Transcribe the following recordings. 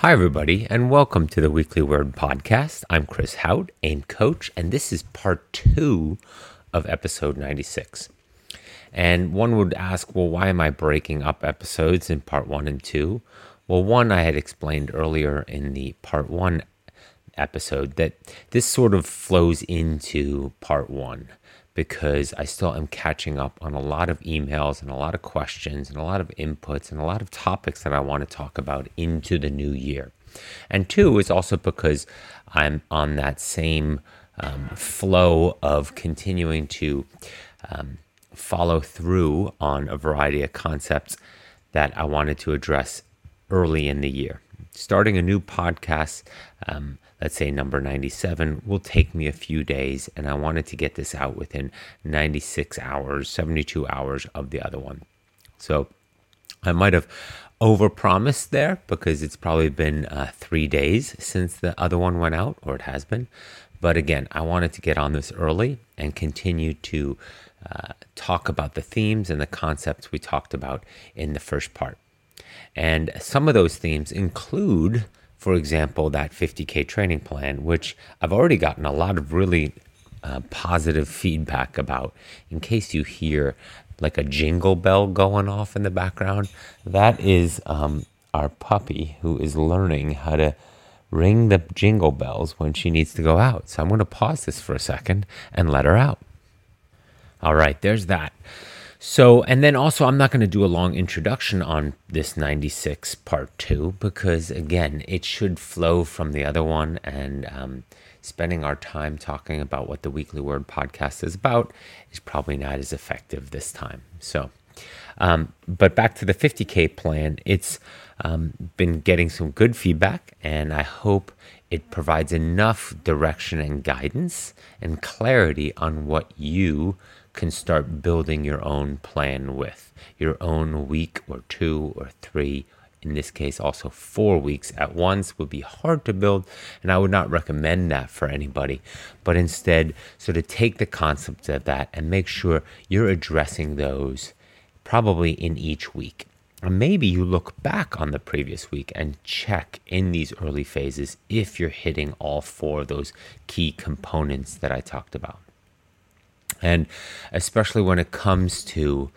Hi, everybody, and welcome to the Weekly Word Podcast. I'm Chris Hauth, AIM Coach, and this is part two of episode 96. And one would ask, well, why am I breaking up episodes in part one and two? Well, one, I had explained earlier in the part one episode that this sort of flows into part one because I still am catching up on a lot of emails and a lot of questions and a lot of inputs and a lot of topics that I want to talk about into the new year. And two is also because I'm on that same um, flow of continuing to um, follow through on a variety of concepts that I wanted to address early in the year. Starting a new podcast um, let's say number 97, will take me a few days. And I wanted to get this out within 96 hours, 72 hours of the other one. So I might have overpromised there because it's probably been uh, three days since the other one went out, or it has been. But again, I wanted to get on this early and continue to uh, talk about the themes and the concepts we talked about in the first part. And some of those themes include for example, that 50K training plan, which I've already gotten a lot of really uh, positive feedback about. In case you hear like a jingle bell going off in the background, that is um, our puppy who is learning how to ring the jingle bells when she needs to go out. So I'm going to pause this for a second and let her out. All right, there's that. So, and then also, I'm not going to do a long introduction on this 96 part two because, again, it should flow from the other one. And um, spending our time talking about what the Weekly Word podcast is about is probably not as effective this time. So, um, but back to the 50K plan, it's um, been getting some good feedback, and I hope it provides enough direction and guidance and clarity on what you can start building your own plan with. Your own week or two or three in this case also four weeks at once would be hard to build and i would not recommend that for anybody. But instead sort of take the concept of that and make sure you're addressing those probably in each week. Or maybe you look back on the previous week and check in these early phases if you're hitting all four of those key components that i talked about and especially when it comes to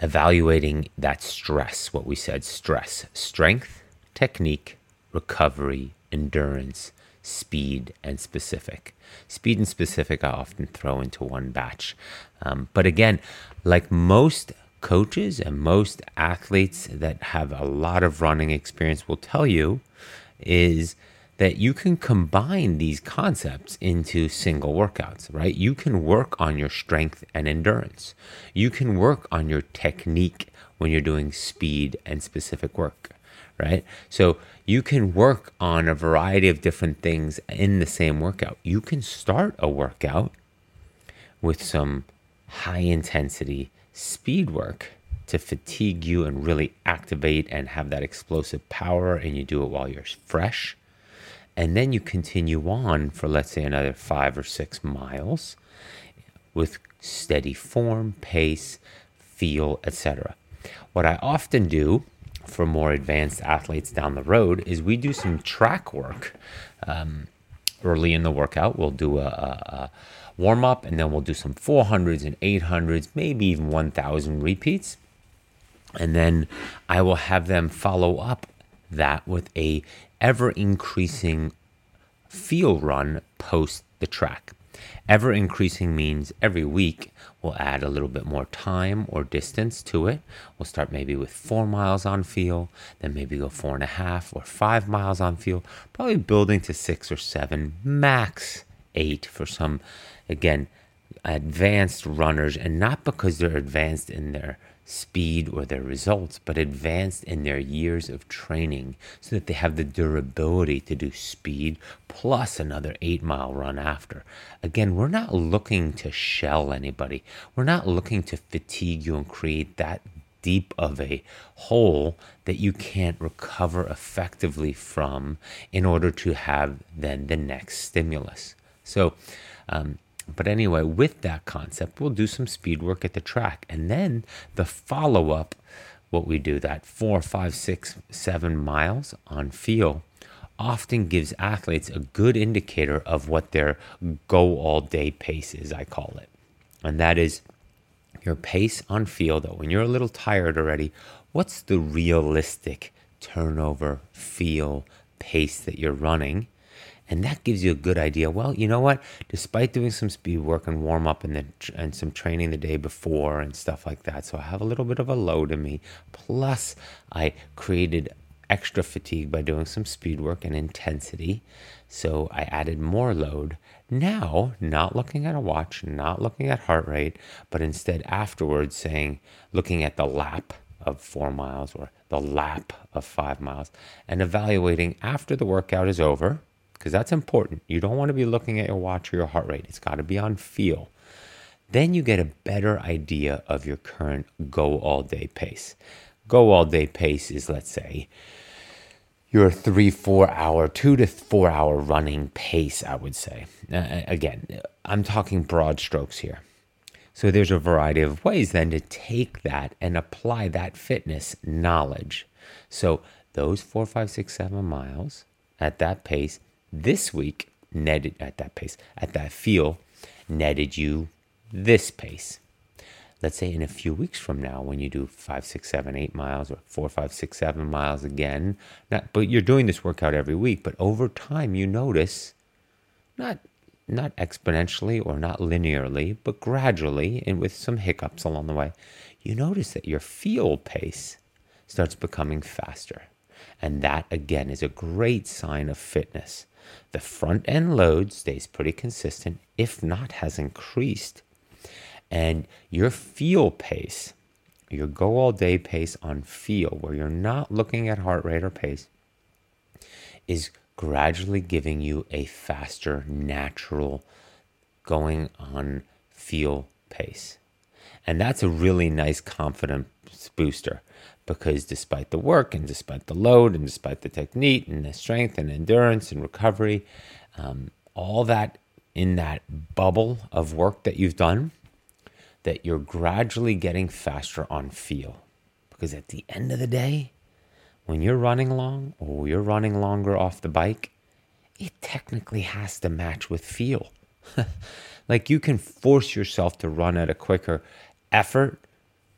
evaluating that stress, what we said stress, strength, technique, recovery, endurance, speed, and specific. Speed and specific, I often throw into one batch. Um, but again, like most coaches and most athletes that have a lot of running experience will tell you, is that you can combine these concepts into single workouts, right? You can work on your strength and endurance. You can work on your technique when you're doing speed and specific work, right? So you can work on a variety of different things in the same workout. You can start a workout with some high intensity speed work to fatigue you and really activate and have that explosive power, and you do it while you're fresh and then you continue on for let's say another five or six miles with steady form, pace, feel, etc. What I often do for more advanced athletes down the road is we do some track work um, early in the workout. We'll do a, a, a warm up and then we'll do some 400s and 800s, maybe even 1000 repeats. And then I will have them follow up that with a ever increasing feel run post the track. Ever increasing means every week we'll add a little bit more time or distance to it. We'll start maybe with four miles on feel, then maybe go four and a half or five miles on feel, probably building to six or seven, max eight for some, again, advanced runners, and not because they're advanced in their speed or their results, but advanced in their years of training so that they have the durability to do speed plus another eight mile run after. Again, we're not looking to shell anybody, we're not looking to fatigue you and create that deep of a hole that you can't recover effectively from in order to have then the next stimulus. So, um, but anyway, with that concept, we'll do some speed work at the track. And then the follow up, what we do, that four, five, six, seven miles on feel, often gives athletes a good indicator of what their go all day pace is, I call it. And that is your pace on field that when you're a little tired already, what's the realistic turnover, feel, pace that you're running? And that gives you a good idea. Well, you know what? Despite doing some speed work and warm up and, the, and some training the day before and stuff like that, so I have a little bit of a load in me. Plus, I created extra fatigue by doing some speed work and intensity. So I added more load. Now, not looking at a watch, not looking at heart rate, but instead afterwards saying, looking at the lap of four miles or the lap of five miles and evaluating after the workout is over because that's important. You don't want to be looking at your watch or your heart rate, it's got to be on feel. Then you get a better idea of your current go all day pace. Go all day pace is, let's say, your three, four hour, two to four hour running pace, I would say. Uh, again, I'm talking broad strokes here. So there's a variety of ways then to take that and apply that fitness knowledge. So those four, five, six, seven miles at that pace this week netted at that pace, at that feel, netted you this pace. Let's say in a few weeks from now, when you do five, six, seven, eight miles, or four, five, six, seven miles again, not, but you're doing this workout every week, but over time you notice, not not exponentially or not linearly, but gradually and with some hiccups along the way, you notice that your feel pace starts becoming faster. And that again is a great sign of fitness. The front end load stays pretty consistent, if not has increased. And your feel pace, your go all day pace on feel, where you're not looking at heart rate or pace, is gradually giving you a faster, natural going on feel pace. And that's a really nice confidence booster because despite the work and despite the load and despite the technique and the strength and endurance and recovery, um, all that in that bubble of work that you've done, that you're gradually getting faster on feel. Because at the end of the day, when you're running long or you're running longer off the bike, it technically has to match with feel. like you can force yourself to run at a quicker effort,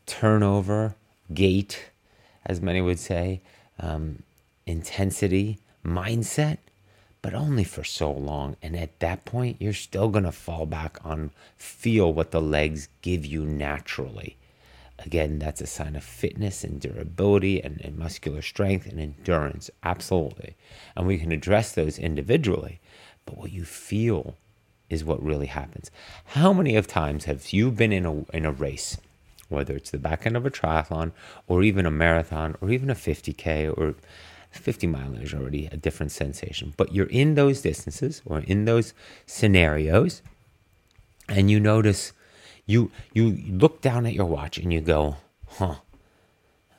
turnover, gait, as many would say, um, intensity, mindset, but only for so long. And at that point, you're still going to fall back on feel what the legs give you naturally. Again, that's a sign of fitness and durability and, and muscular strength and endurance. Absolutely. And we can address those individually. But what you feel is what really happens. How many of times have you been in a, in a race whether it's the back end of a triathlon or even a marathon or even a 50K or 50 mile is already a different sensation. But you're in those distances or in those scenarios and you notice you you look down at your watch and you go, huh,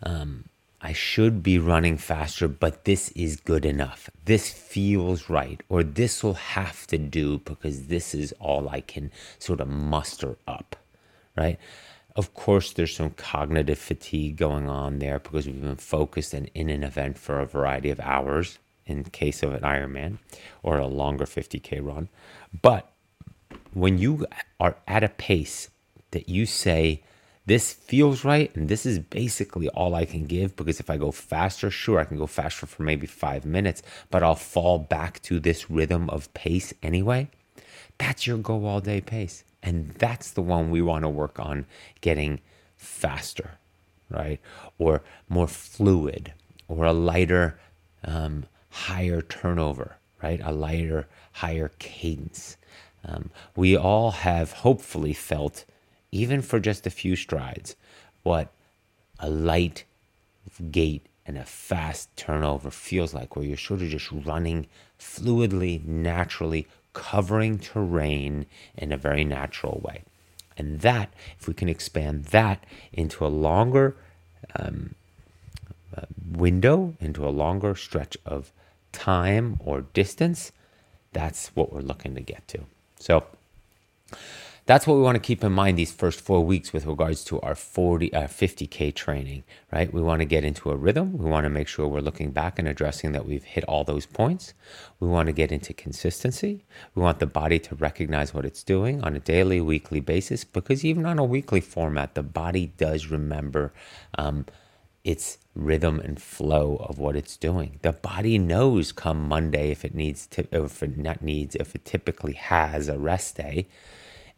um, I should be running faster, but this is good enough. This feels right, or this will have to do because this is all I can sort of muster up, right? Of course, there's some cognitive fatigue going on there because we've been focused and in an event for a variety of hours in case of an Ironman or a longer 50K run. But when you are at a pace that you say, this feels right, and this is basically all I can give because if I go faster, sure, I can go faster for maybe five minutes, but I'll fall back to this rhythm of pace anyway. That's your go all day pace. And that's the one we want to work on getting faster, right? Or more fluid, or a lighter, um, higher turnover, right? A lighter, higher cadence. Um, we all have hopefully felt, even for just a few strides, what a light gait and a fast turnover feels like, where you're sort of just running fluidly, naturally, covering terrain in a very natural way. And that, if we can expand that into a longer um, uh, window, into a longer stretch of time or distance, that's what we're looking to get to. So that's what we want to keep in mind these first four weeks with regards to our 40, uh, 50K training, right? We want to get into a rhythm. We want to make sure we're looking back and addressing that we've hit all those points. We want to get into consistency. We want the body to recognize what it's doing on a daily, weekly basis, because even on a weekly format, the body does remember um, its rhythm and flow of what it's doing. The body knows come Monday if it needs to, if it not needs, if it typically has a rest day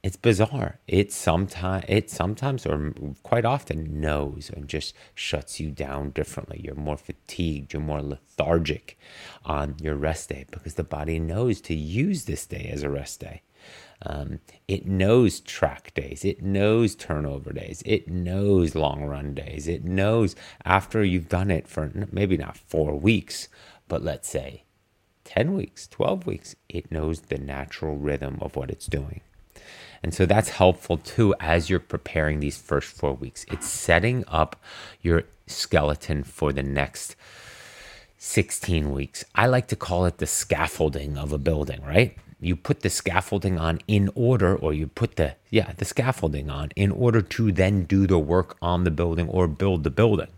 it's bizarre. It sometimes it sometimes or quite often knows and just shuts you down differently. You're more fatigued, you're more lethargic on your rest day because the body knows to use this day as a rest day. Um, it knows track days, it knows turnover days, it knows long run days, it knows after you've done it for maybe not four weeks, but let's say 10 weeks, 12 weeks, it knows the natural rhythm of what it's doing. And so that's helpful too as you're preparing these first four weeks. It's setting up your skeleton for the next 16 weeks. I like to call it the scaffolding of a building, right? You put the scaffolding on in order, or you put the, yeah, the scaffolding on in order to then do the work on the building or build the building.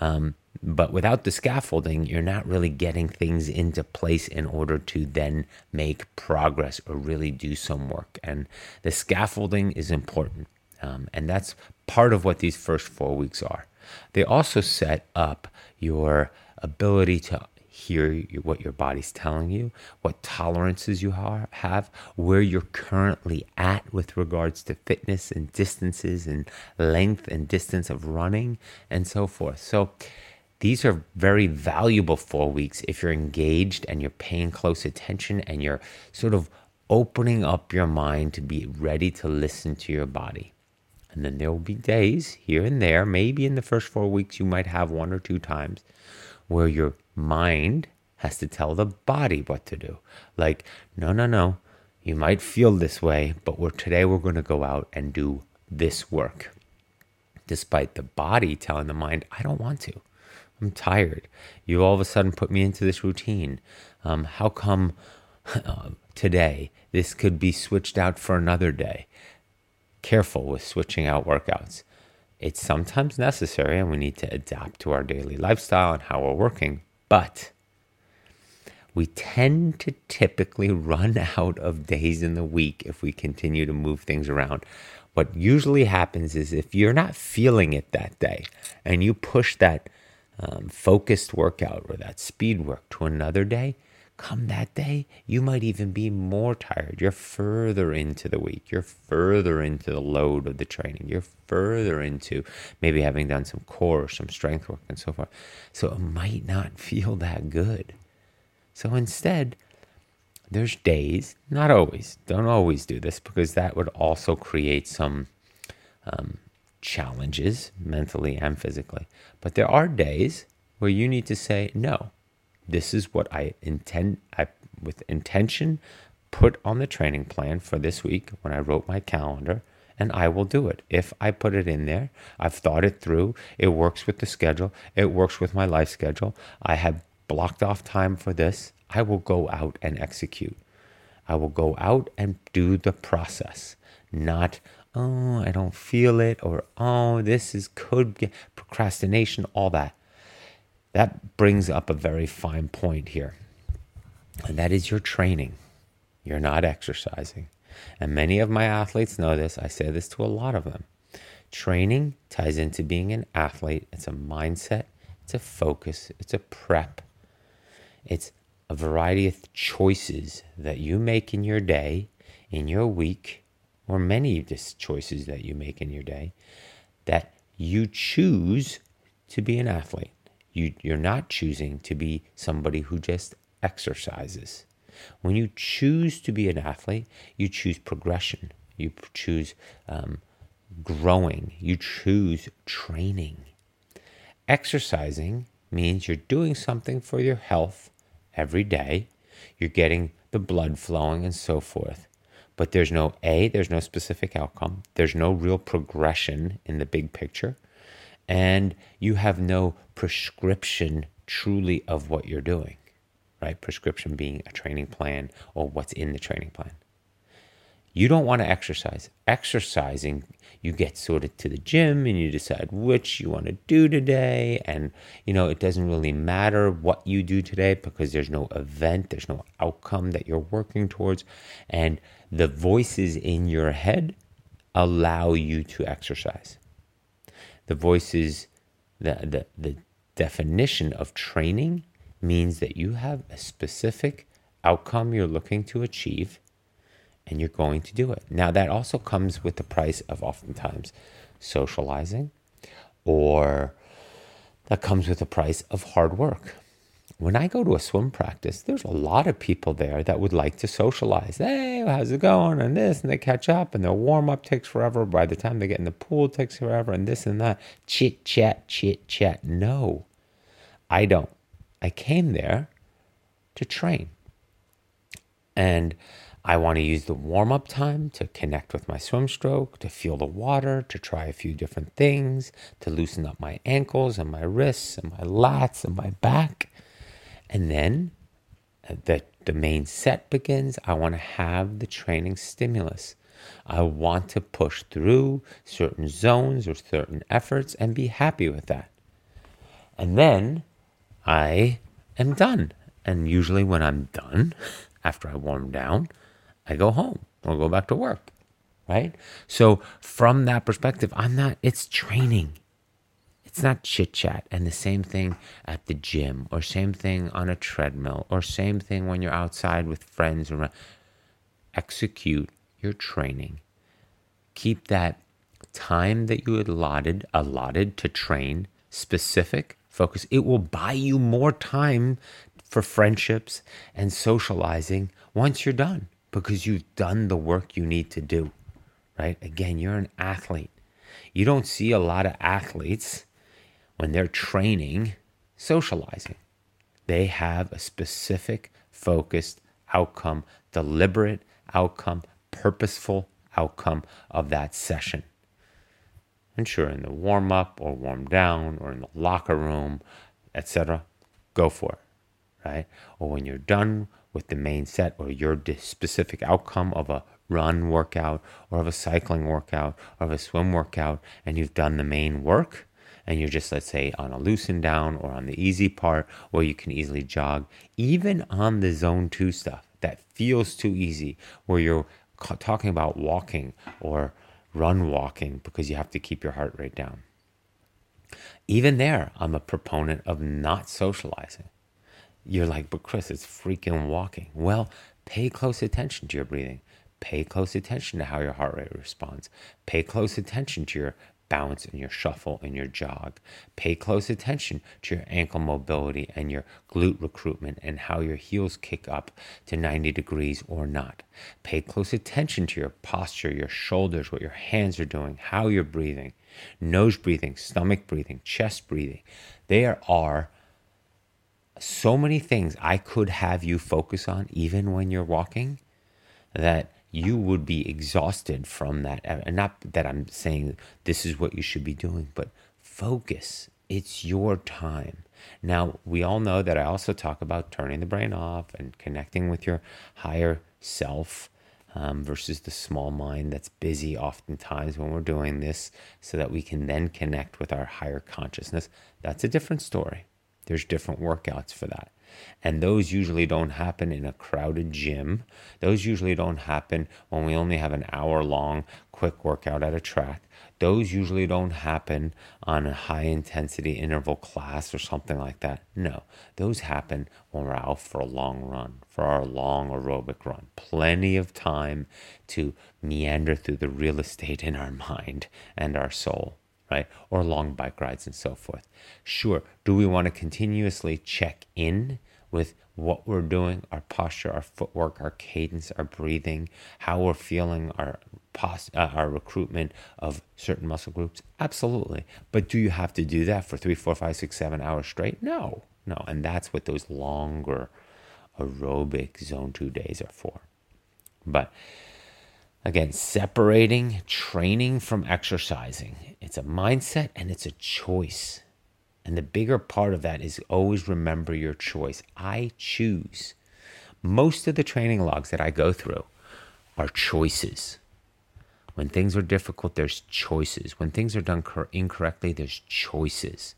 Um, but without the scaffolding, you're not really getting things into place in order to then make progress or really do some work. And the scaffolding is important. Um, and that's part of what these first four weeks are. They also set up your ability to hear what your body's telling you, what tolerances you have, where you're currently at with regards to fitness and distances and length and distance of running and so forth. So, these are very valuable four weeks if you're engaged and you're paying close attention and you're sort of opening up your mind to be ready to listen to your body. And then there will be days here and there, maybe in the first four weeks, you might have one or two times where your mind has to tell the body what to do. Like, no, no, no, you might feel this way, but we're, today we're going to go out and do this work. Despite the body telling the mind, I don't want to. I'm tired. You all of a sudden put me into this routine. Um, how come uh, today this could be switched out for another day? Careful with switching out workouts. It's sometimes necessary and we need to adapt to our daily lifestyle and how we're working, but we tend to typically run out of days in the week if we continue to move things around. What usually happens is if you're not feeling it that day and you push that um, focused workout or that speed work to another day, come that day, you might even be more tired. You're further into the week. You're further into the load of the training. You're further into maybe having done some core or some strength work and so forth. So it might not feel that good. So instead, there's days, not always, don't always do this because that would also create some um, challenges mentally and physically. But there are days where you need to say, no, this is what I intend, I, with intention, put on the training plan for this week when I wrote my calendar, and I will do it. If I put it in there, I've thought it through, it works with the schedule, it works with my life schedule, I have blocked off time for this, I will go out and execute. I will go out and do the process, not oh, I don't feel it, or oh, this is could get procrastination, all that. That brings up a very fine point here. And that is your training. You're not exercising. And many of my athletes know this. I say this to a lot of them. Training ties into being an athlete. It's a mindset, it's a focus, it's a prep. It's a variety of choices that you make in your day, in your week, or many of the choices that you make in your day that you choose to be an athlete. You, you're not choosing to be somebody who just exercises. When you choose to be an athlete, you choose progression, you choose um, growing, you choose training. Exercising means you're doing something for your health every day, you're getting the blood flowing and so forth but there's no A, there's no specific outcome, there's no real progression in the big picture, and you have no prescription truly of what you're doing, right? Prescription being a training plan or what's in the training plan. You don't want to exercise. Exercising, you get sort of to the gym and you decide which you want to do today. And, you know, it doesn't really matter what you do today because there's no event, there's no outcome that you're working towards. And the voices in your head allow you to exercise. The voices, the, the, the definition of training means that you have a specific outcome you're looking to achieve and you're going to do it. Now, that also comes with the price of oftentimes socializing, or that comes with the price of hard work. When I go to a swim practice, there's a lot of people there that would like to socialize. Hey, how's it going? And this, and they catch up, and their warm up takes forever. By the time they get in the pool, it takes forever, and this and that. Chit chat, chit chat. No, I don't. I came there to train. And I want to use the warm up time to connect with my swim stroke, to feel the water, to try a few different things, to loosen up my ankles and my wrists and my lats and my back. And then uh, the, the main set begins. I want to have the training stimulus. I want to push through certain zones or certain efforts and be happy with that. And then I am done. And usually, when I'm done, after I warm down, I go home or go back to work, right? So from that perspective, I'm not, it's training. It's not chit chat. And the same thing at the gym or same thing on a treadmill or same thing when you're outside with friends around. Execute your training. Keep that time that you allotted allotted to train specific focus it will buy you more time for friendships and socializing once you're done because you've done the work you need to do, right? Again, you're an athlete. You don't see a lot of athletes when they're training socializing. They have a specific, focused outcome, deliberate outcome, purposeful outcome of that session. And sure, in the warm up or warm down or in the locker room, etc., go for it, right? Or when you're done with the main set or your specific outcome of a run workout or of a cycling workout or of a swim workout and you've done the main work and you're just let's say on a loosen down or on the easy part where you can easily jog even on the zone 2 stuff that feels too easy where you're talking about walking or run walking because you have to keep your heart rate down. Even there i'm a proponent of not socializing you're like, but Chris, it's freaking walking. Well, pay close attention to your breathing. Pay close attention to how your heart rate responds. Pay close attention to your bounce and your shuffle and your jog. Pay close attention to your ankle mobility and your glute recruitment and how your heels kick up to 90 degrees or not. Pay close attention to your posture, your shoulders, what your hands are doing, how you're breathing, nose breathing, stomach breathing, chest breathing. There are so many things I could have you focus on, even when you're walking, that you would be exhausted from that. And not that I'm saying this is what you should be doing, but focus. It's your time. Now, we all know that I also talk about turning the brain off and connecting with your higher self um, versus the small mind that's busy oftentimes when we're doing this so that we can then connect with our higher consciousness. That's a different story. There's different workouts for that. And those usually don't happen in a crowded gym. Those usually don't happen when we only have an hour long quick workout at a track. Those usually don't happen on a high intensity interval class or something like that. No, those happen when we're out for a long run, for our long aerobic run. Plenty of time to meander through the real estate in our mind and our soul right? Or long bike rides and so forth. Sure, do we want to continuously check in with what we're doing, our posture, our footwork, our cadence, our breathing, how we're feeling, our pos- uh, our recruitment of certain muscle groups? Absolutely. But do you have to do that for three, four, five, six, seven hours straight? No, no. And that's what those longer aerobic zone two days are for. But Again, separating training from exercising. It's a mindset and it's a choice. And the bigger part of that is always remember your choice. I choose. Most of the training logs that I go through are choices. When things are difficult, there's choices. When things are done cor- incorrectly, there's choices.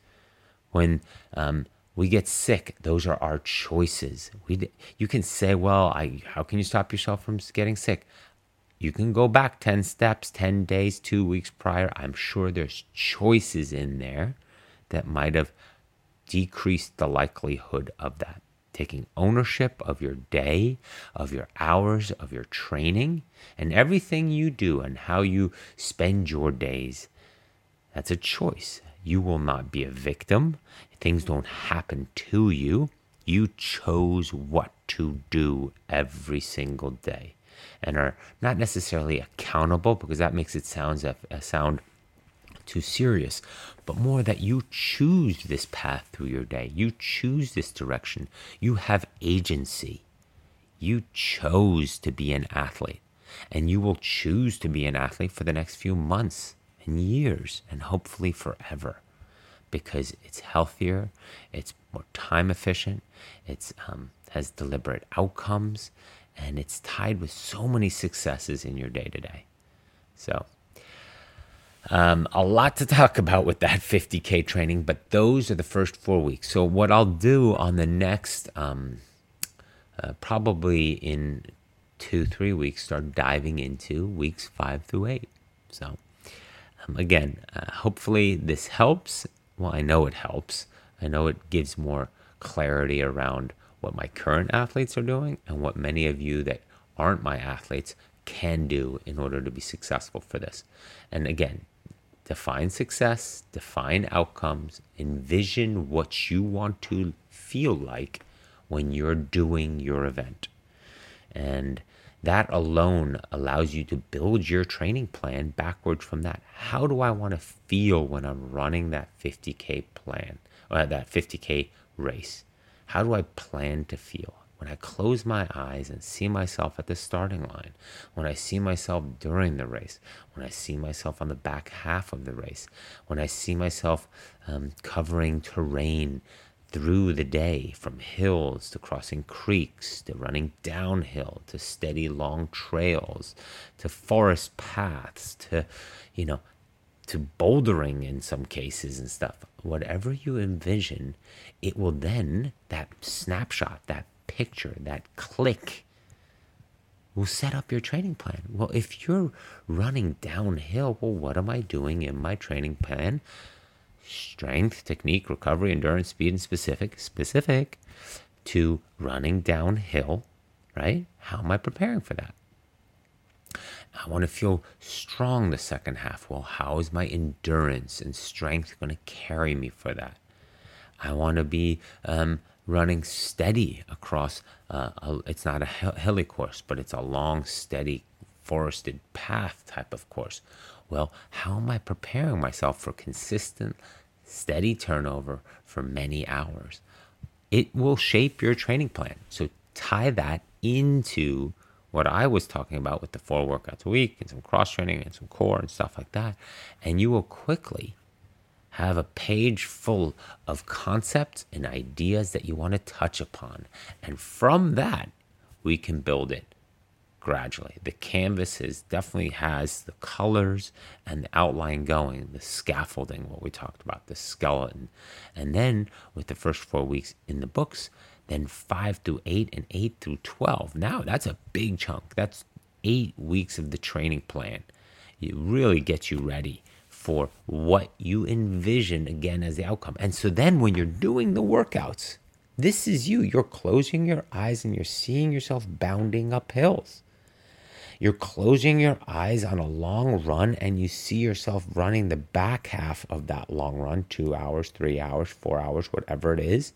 When um, we get sick, those are our choices. We, you can say, well, I, how can you stop yourself from getting sick? You can go back 10 steps, 10 days, two weeks prior. I'm sure there's choices in there that might have decreased the likelihood of that. Taking ownership of your day, of your hours, of your training, and everything you do and how you spend your days. That's a choice. You will not be a victim. Things don't happen to you. You chose what to do every single day and are not necessarily accountable because that makes it sounds a, a sound too serious, but more that you choose this path through your day. You choose this direction. You have agency. You chose to be an athlete, and you will choose to be an athlete for the next few months and years, and hopefully forever, because it's healthier, it's more time efficient, it's um, has deliberate outcomes, and it's tied with so many successes in your day to day. So, um, a lot to talk about with that 50K training, but those are the first four weeks. So, what I'll do on the next, um, uh, probably in two, three weeks, start diving into weeks five through eight. So, um, again, uh, hopefully this helps. Well, I know it helps. I know it gives more clarity around what my current athletes are doing and what many of you that aren't my athletes can do in order to be successful for this. And again, define success, define outcomes, envision what you want to feel like when you're doing your event. And that alone allows you to build your training plan backwards from that. How do I want to feel when I'm running that 50K plan, or uh, that 50K race? How do I plan to feel? When I close my eyes and see myself at the starting line, when I see myself during the race, when I see myself on the back half of the race, when I see myself um, covering terrain through the day from hills to crossing creeks to running downhill to steady long trails to forest paths to, you know, to bouldering in some cases and stuff. Whatever you envision, it will then, that snapshot, that picture, that click, will set up your training plan. Well, if you're running downhill, well, what am I doing in my training plan? Strength, technique, recovery, endurance, speed, and specific, specific to running downhill, right? How am I preparing for that? I want to feel strong the second half. Well, how is my endurance and strength going to carry me for that? I want to be um, running steady across. Uh, a, it's not a hilly course, but it's a long, steady, forested path type of course. Well, how am I preparing myself for consistent, steady turnover for many hours? It will shape your training plan. So tie that into what I was talking about with the four workouts a week and some cross training and some core and stuff like that. And you will quickly have a page full of concepts and ideas that you want to touch upon. And from that, we can build it gradually. The canvas is definitely has the colors and the outline going, the scaffolding, what we talked about, the skeleton. And then with the first four weeks in the books, then five through eight and eight through 12. Now that's a big chunk. That's eight weeks of the training plan. It really gets you ready for what you envision again as the outcome. And so then when you're doing the workouts, this is you. You're closing your eyes and you're seeing yourself bounding up hills. You're closing your eyes on a long run and you see yourself running the back half of that long run two hours, three hours, four hours, whatever it is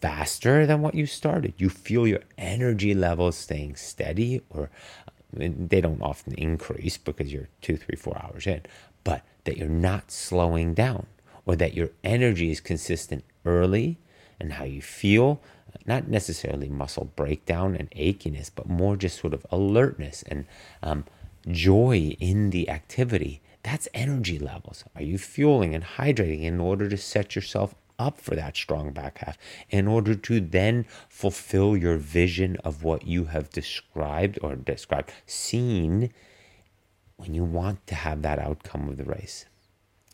faster than what you started. You feel your energy levels staying steady, or uh, they don't often increase because you're two, three, four hours in, but that you're not slowing down, or that your energy is consistent early and how you feel. Not necessarily muscle breakdown and achiness, but more just sort of alertness and um, joy in the activity. That's energy levels. Are you fueling and hydrating in order to set yourself up for that strong back half in order to then fulfill your vision of what you have described or described, seen when you want to have that outcome of the race.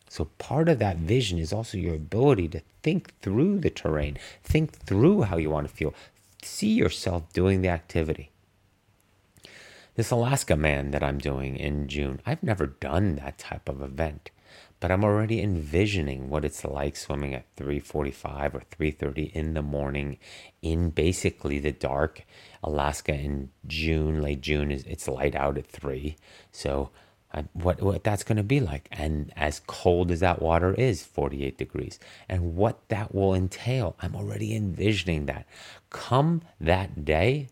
So, part of that vision is also your ability to think through the terrain, think through how you want to feel, see yourself doing the activity. This Alaskaman that I'm doing in June, I've never done that type of event, but I'm already envisioning what it's like swimming at 3:45 or 3:30 in the morning in basically the dark. Alaska in June, late June is it's light out at 3. So I, what what that's going to be like. And as cold as that water is 48 degrees. And what that will entail i'm already envisioning that. Come that day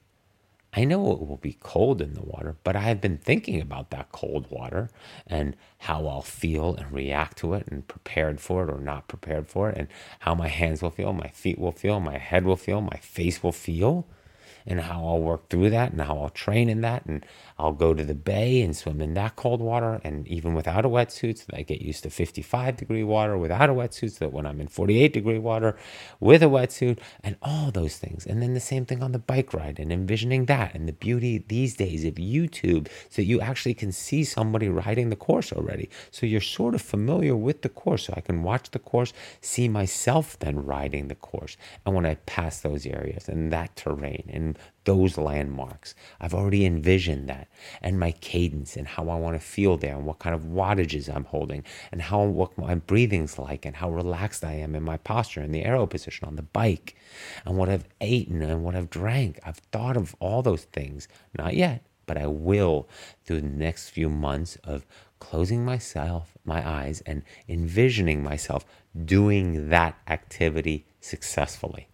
i know it will be cold in the water but i have been thinking about that cold water and how i'll feel and react to it and prepared for it or not prepared for it and how my hands will feel my feet will feel my head will feel my face will feel and how I'll work through that and how I'll train in that and I'll go to the bay and swim in that cold water. And even without a wetsuit, so that I get used to 55 degree water without a wetsuit, so that when I'm in 48 degree water with a wetsuit and all those things. And then the same thing on the bike ride and envisioning that and the beauty these days of YouTube, so you actually can see somebody riding the course already. So you're sort of familiar with the course. So I can watch the course, see myself then riding the course. And when I pass those areas and that terrain and those landmarks. I've already envisioned that and my cadence and how I want to feel there and what kind of wattages I'm holding and how what my breathing's like and how relaxed I am in my posture in the arrow position on the bike and what I've eaten and what I've drank. I've thought of all those things. Not yet, but I will through the next few months of closing myself my eyes and envisioning myself doing that activity successfully.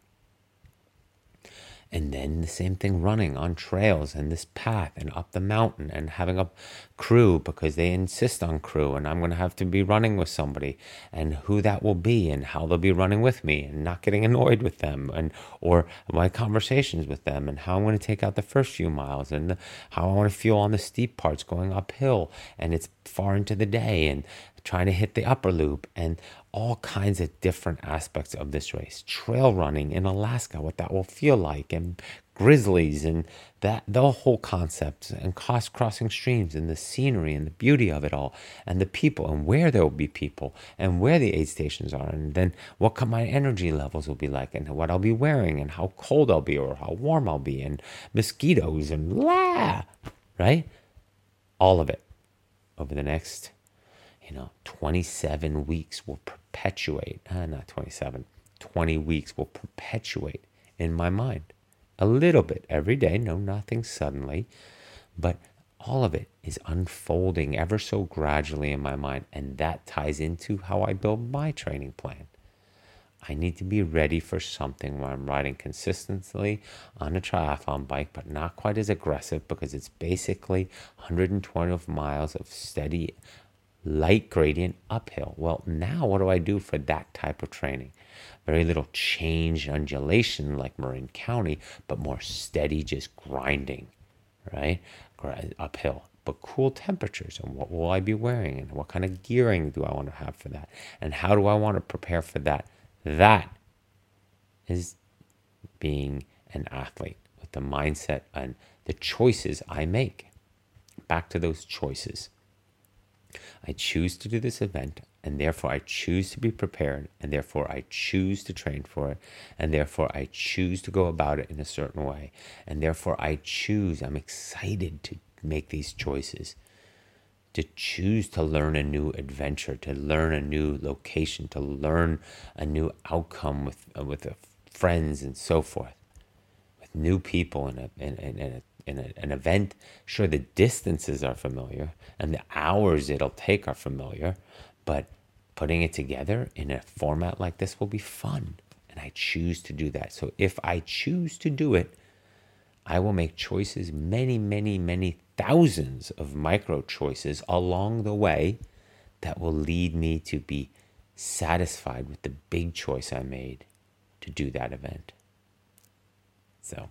And then the same thing running on trails and this path and up the mountain and having a crew because they insist on crew and I'm going to have to be running with somebody and who that will be and how they'll be running with me and not getting annoyed with them and or my conversations with them and how I'm going to take out the first few miles and how I want to feel on the steep parts going uphill and it's far into the day and trying to hit the upper loop and all kinds of different aspects of this race. Trail running in Alaska, what that will feel like, and grizzlies and that the whole concept and cross crossing streams and the scenery and the beauty of it all and the people and where there will be people and where the aid stations are and then what my energy levels will be like and what I'll be wearing and how cold I'll be or how warm I'll be and mosquitoes and blah, right? All of it over the next you know 27 weeks will perpetuate, uh, not 27, 20 weeks will perpetuate in my mind. A little bit every day, no, nothing suddenly, but all of it is unfolding ever so gradually in my mind. And that ties into how I build my training plan. I need to be ready for something where I'm riding consistently on a triathlon bike, but not quite as aggressive because it's basically 120 miles of steady light gradient uphill. Well, now what do I do for that type of training? Very little change undulation like Marin County, but more steady, just grinding, right? Uphill. But cool temperatures and what will I be wearing and what kind of gearing do I want to have for that? And how do I want to prepare for that? That is being an athlete with the mindset and the choices I make. Back to those choices. I choose to do this event, and therefore I choose to be prepared, and therefore I choose to train for it, and therefore I choose to go about it in a certain way, and therefore I choose, I'm excited to make these choices, to choose to learn a new adventure, to learn a new location, to learn a new outcome with, with friends and so forth, with new people in a, in, in a in a, an event, sure, the distances are familiar and the hours it'll take are familiar, but putting it together in a format like this will be fun. And I choose to do that. So if I choose to do it, I will make choices, many, many, many thousands of micro choices along the way that will lead me to be satisfied with the big choice I made to do that event. So.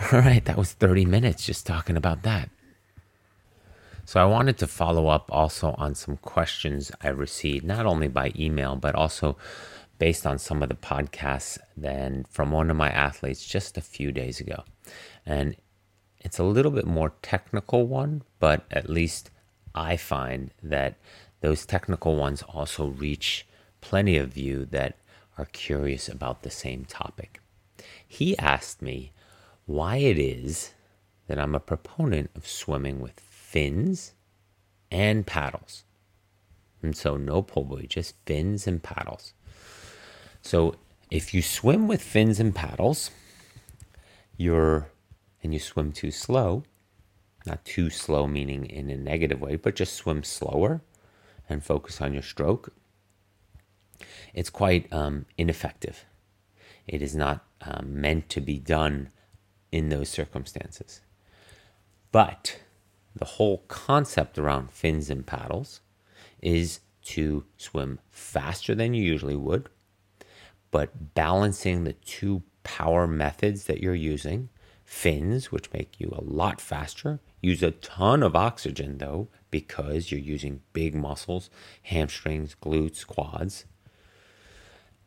All right, that was 30 minutes just talking about that. So I wanted to follow up also on some questions I received, not only by email, but also based on some of the podcasts then from one of my athletes just a few days ago. And it's a little bit more technical one, but at least I find that those technical ones also reach plenty of you that are curious about the same topic. He asked me why it is that I'm a proponent of swimming with fins and paddles. And so, no pull buoy, just fins and paddles. So, if you swim with fins and paddles, you're and you swim too slow, not too slow meaning in a negative way, but just swim slower and focus on your stroke, it's quite um, ineffective. It is not um, meant to be done in those circumstances. But the whole concept around fins and paddles is to swim faster than you usually would, but balancing the two power methods that you're using fins, which make you a lot faster, use a ton of oxygen though, because you're using big muscles, hamstrings, glutes, quads,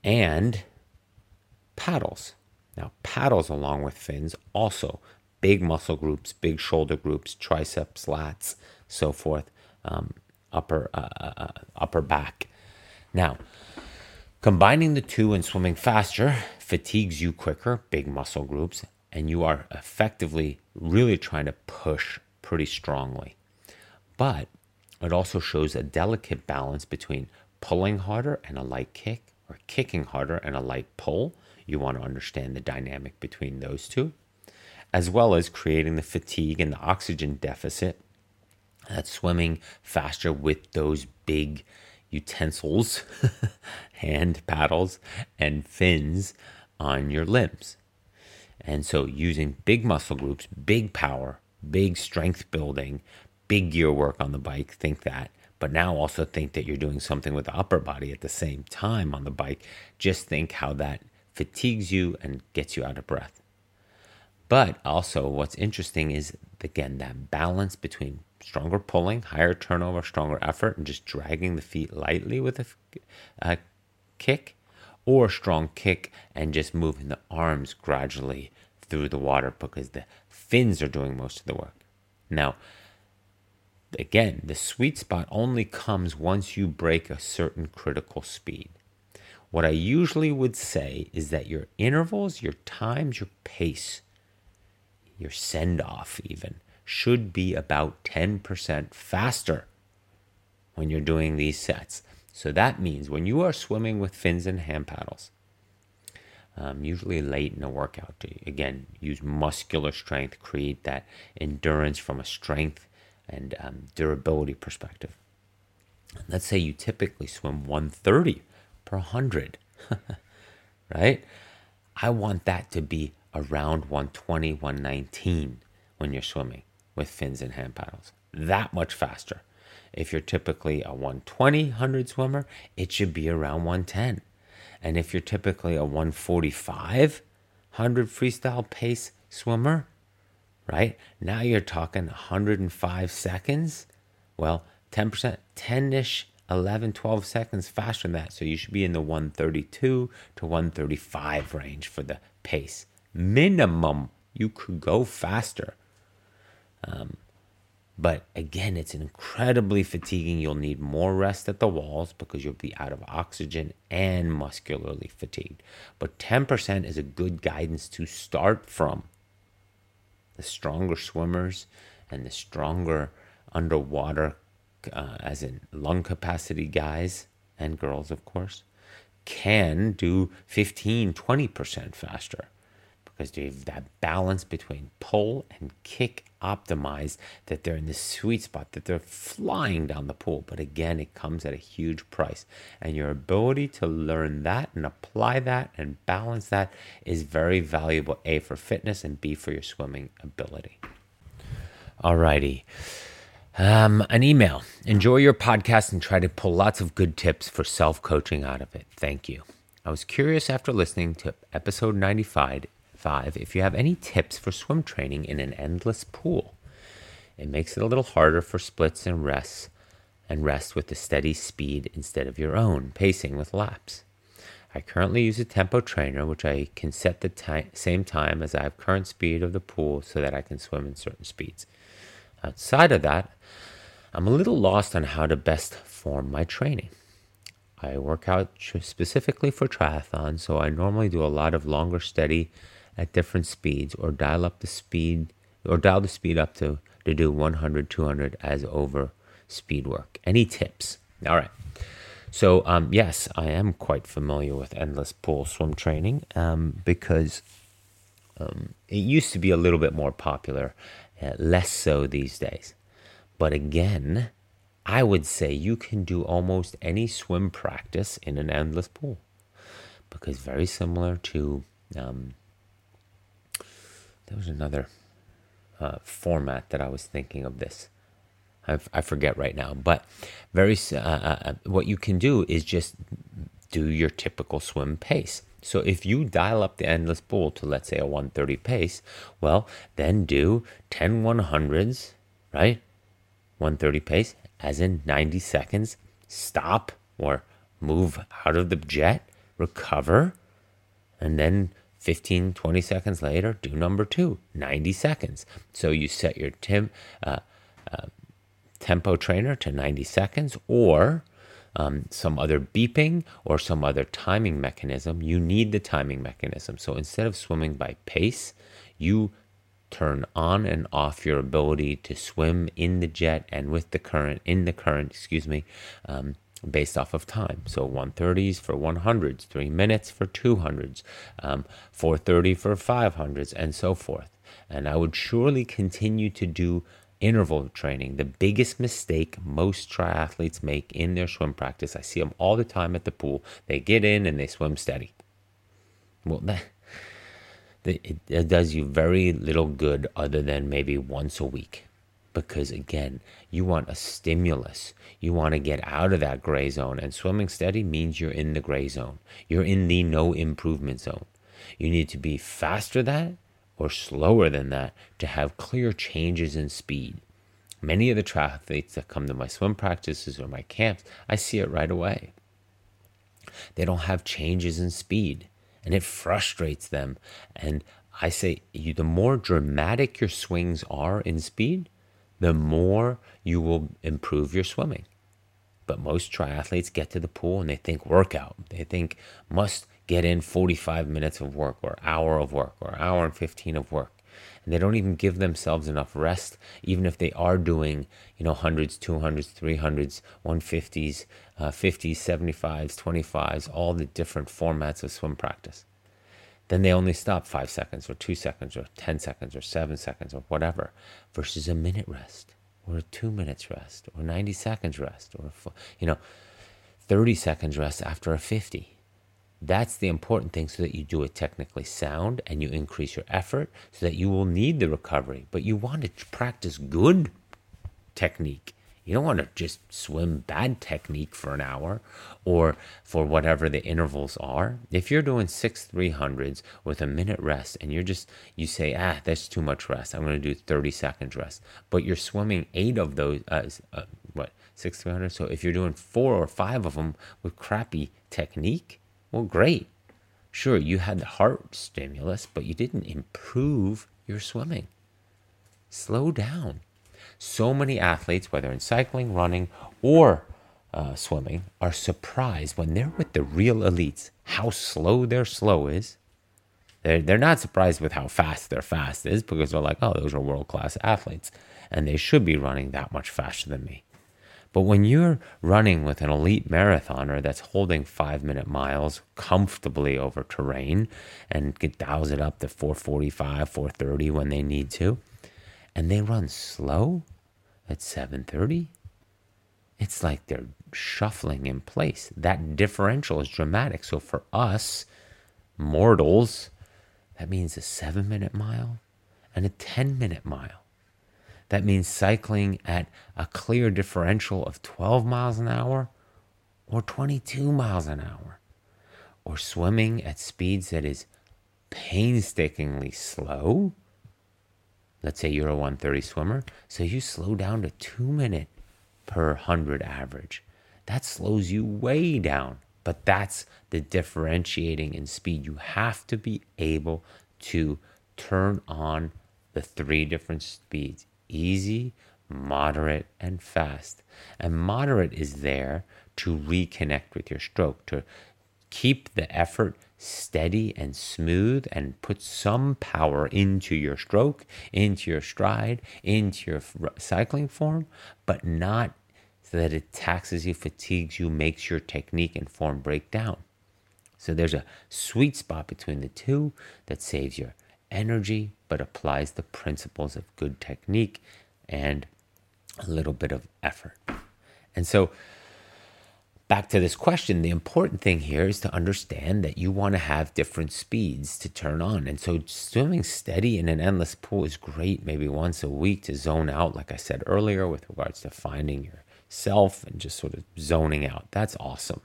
and paddles. Now, paddles along with fins also big muscle groups, big shoulder groups, triceps, lats, so forth, um, upper uh, uh, uh, upper back. Now, combining the two and swimming faster fatigues you quicker, big muscle groups, and you are effectively really trying to push pretty strongly. But it also shows a delicate balance between pulling harder and a light kick, or kicking harder and a light pull. You want to understand the dynamic between those two, as well as creating the fatigue and the oxygen deficit that's swimming faster with those big utensils, hand paddles, and fins on your limbs. And so, using big muscle groups, big power, big strength building, big gear work on the bike, think that. But now also think that you're doing something with the upper body at the same time on the bike. Just think how that fatigues you and gets you out of breath. But also, what's interesting is again that balance between stronger pulling, higher turnover, stronger effort, and just dragging the feet lightly with a, a uh, kick or strong kick and just moving the arms gradually through the water because the fins are doing most of the work. Now, again, the sweet spot only comes once you break a certain critical speed. What I usually would say is that your intervals, your times, your pace, your send off, even, should be about 10% faster when you're doing these sets. So that means when you are swimming with fins and hand paddles, um, usually late in a workout, to again use muscular strength, create that endurance from a strength and um, durability perspective. Let's say you typically swim 130 per 100, right? I want that to be around 120, 119 when you're swimming with fins and hand paddles. That much faster. If you're typically a 120 100 swimmer, it should be around 110. And if you're typically a 145 100 freestyle pace swimmer, right? Now you're talking 105 seconds. Well, 10%, 10 ish, 11, 12 seconds faster than that. So you should be in the 132 to 135 range for the pace. Minimum, you could go faster. Um, but again, it's incredibly fatiguing. You'll need more rest at the walls because you'll be out of oxygen and muscularly fatigued. But 10% is a good guidance to start from. The stronger swimmers and the stronger underwater, uh, as in lung capacity guys and girls, of course, can do 15, 20% faster because they have that balance between pull and kick optimized that they're in the sweet spot that they're flying down the pool. But again it comes at a huge price. And your ability to learn that and apply that and balance that is very valuable a for fitness and b for your swimming ability. Alrighty um, an email enjoy your podcast and try to pull lots of good tips for self-coaching out of it thank you I was curious after listening to episode 95 Five, if you have any tips for swim training in an endless pool. It makes it a little harder for splits and rests and rest with a steady speed instead of your own pacing with laps. I currently use a tempo trainer, which I can set the ti- same time as I have current speed of the pool so that I can swim in certain speeds. Outside of that, I'm a little lost on how to best form my training. I work out specifically for triathlon, so I normally do a lot of longer steady at different speeds or dial up the speed or dial the speed up to, to do 100, 200 as over speed work. Any tips? All right. So, um, yes, I am quite familiar with endless pool swim training um, because um, it used to be a little bit more popular, uh, less so these days. But again, I would say you can do almost any swim practice in an endless pool because very similar to um, there was another uh, format that I was thinking of this. I, I forget right now, but very uh, uh, uh, what you can do is just do your typical swim pace. So if you dial up the endless pool to let's say a 130 pace, well, then do 10 100s, right? 130 pace, as in 90 seconds. Stop or move out of the jet, recover, and then 15, 20 seconds later, do number two, 90 seconds. So you set your tim, uh, uh, tempo trainer to 90 seconds or um, some other beeping or some other timing mechanism. You need the timing mechanism. So instead of swimming by pace, you turn on and off your ability to swim in the jet and with the current, in the current, excuse me, um, based off of time. So 130s for 100s, three minutes for 200s, um, 430 for 500s, and so forth. And I would surely continue to do interval training. The biggest mistake most triathletes make in their swim practice, I see them all the time at the pool. They get in and they swim steady. Well, that, it, it does you very little good other than maybe once a week because again, you want a stimulus. You want to get out of that gray zone, and swimming steady means you're in the gray zone. You're in the no improvement zone. You need to be faster than or slower than that to have clear changes in speed. Many of the triathletes that come to my swim practices or my camps, I see it right away. They don't have changes in speed, and it frustrates them. And I say, you, the more dramatic your swings are in speed, the more you will improve your swimming. But most triathletes get to the pool and they think workout. They think must get in 45 minutes of work or hour of work or hour and 15 of work. And they don't even give themselves enough rest, even if they are doing, you know, hundreds, 200s, 300s, 150s, uh, 50s, 75s, 25s, all the different formats of swim practice. Then they only stop five seconds or two seconds or 10 seconds or seven seconds or whatever versus a minute rest or a two minutes rest or 90 seconds rest or, you know, 30 seconds rest after a 50 that's the important thing so that you do it technically sound and you increase your effort so that you will need the recovery. But you want to practice good technique. You don't want to just swim bad technique for an hour or for whatever the intervals are. If you're doing six 300s with a minute rest and you're just, you say, ah, that's too much rest. I'm going to do 30 seconds rest. But you're swimming eight of those, uh, uh, what, six 300? So if you're doing four or five of them with crappy technique, well, great. Sure, you had the heart stimulus, but you didn't improve your swimming. Slow down. So many athletes, whether in cycling, running, or uh, swimming, are surprised when they're with the real elites how slow their slow is. They're, they're not surprised with how fast their fast is because they're like, oh, those are world class athletes and they should be running that much faster than me. But when you're running with an elite marathoner that's holding five minute miles comfortably over terrain and get dials it up to 445, 430 when they need to, and they run slow at 730, it's like they're shuffling in place. That differential is dramatic. So for us mortals, that means a seven minute mile and a 10 minute mile. That means cycling at a clear differential of 12 miles an hour or 22 miles an hour, or swimming at speeds that is painstakingly slow Let's say you're a 130 swimmer, so you slow down to two minute per 100 average. That slows you way down, but that's the differentiating in speed. You have to be able to turn on the three different speeds easy, moderate, and fast. And moderate is there to reconnect with your stroke, to keep the effort steady and smooth and put some power into your stroke, into your stride, into your cycling form, but not so that it taxes you, fatigues you, makes your technique and form break down. So there's a sweet spot between the two that saves your energy but applies the principles of good technique and a little bit of effort. And so back to this question, the important thing here is to understand that you want to have different speeds to turn on. And so swimming steady in an endless pool is great, maybe once a week to zone out, like I said earlier, with regards to finding yourself and just sort of zoning out. That's awesome.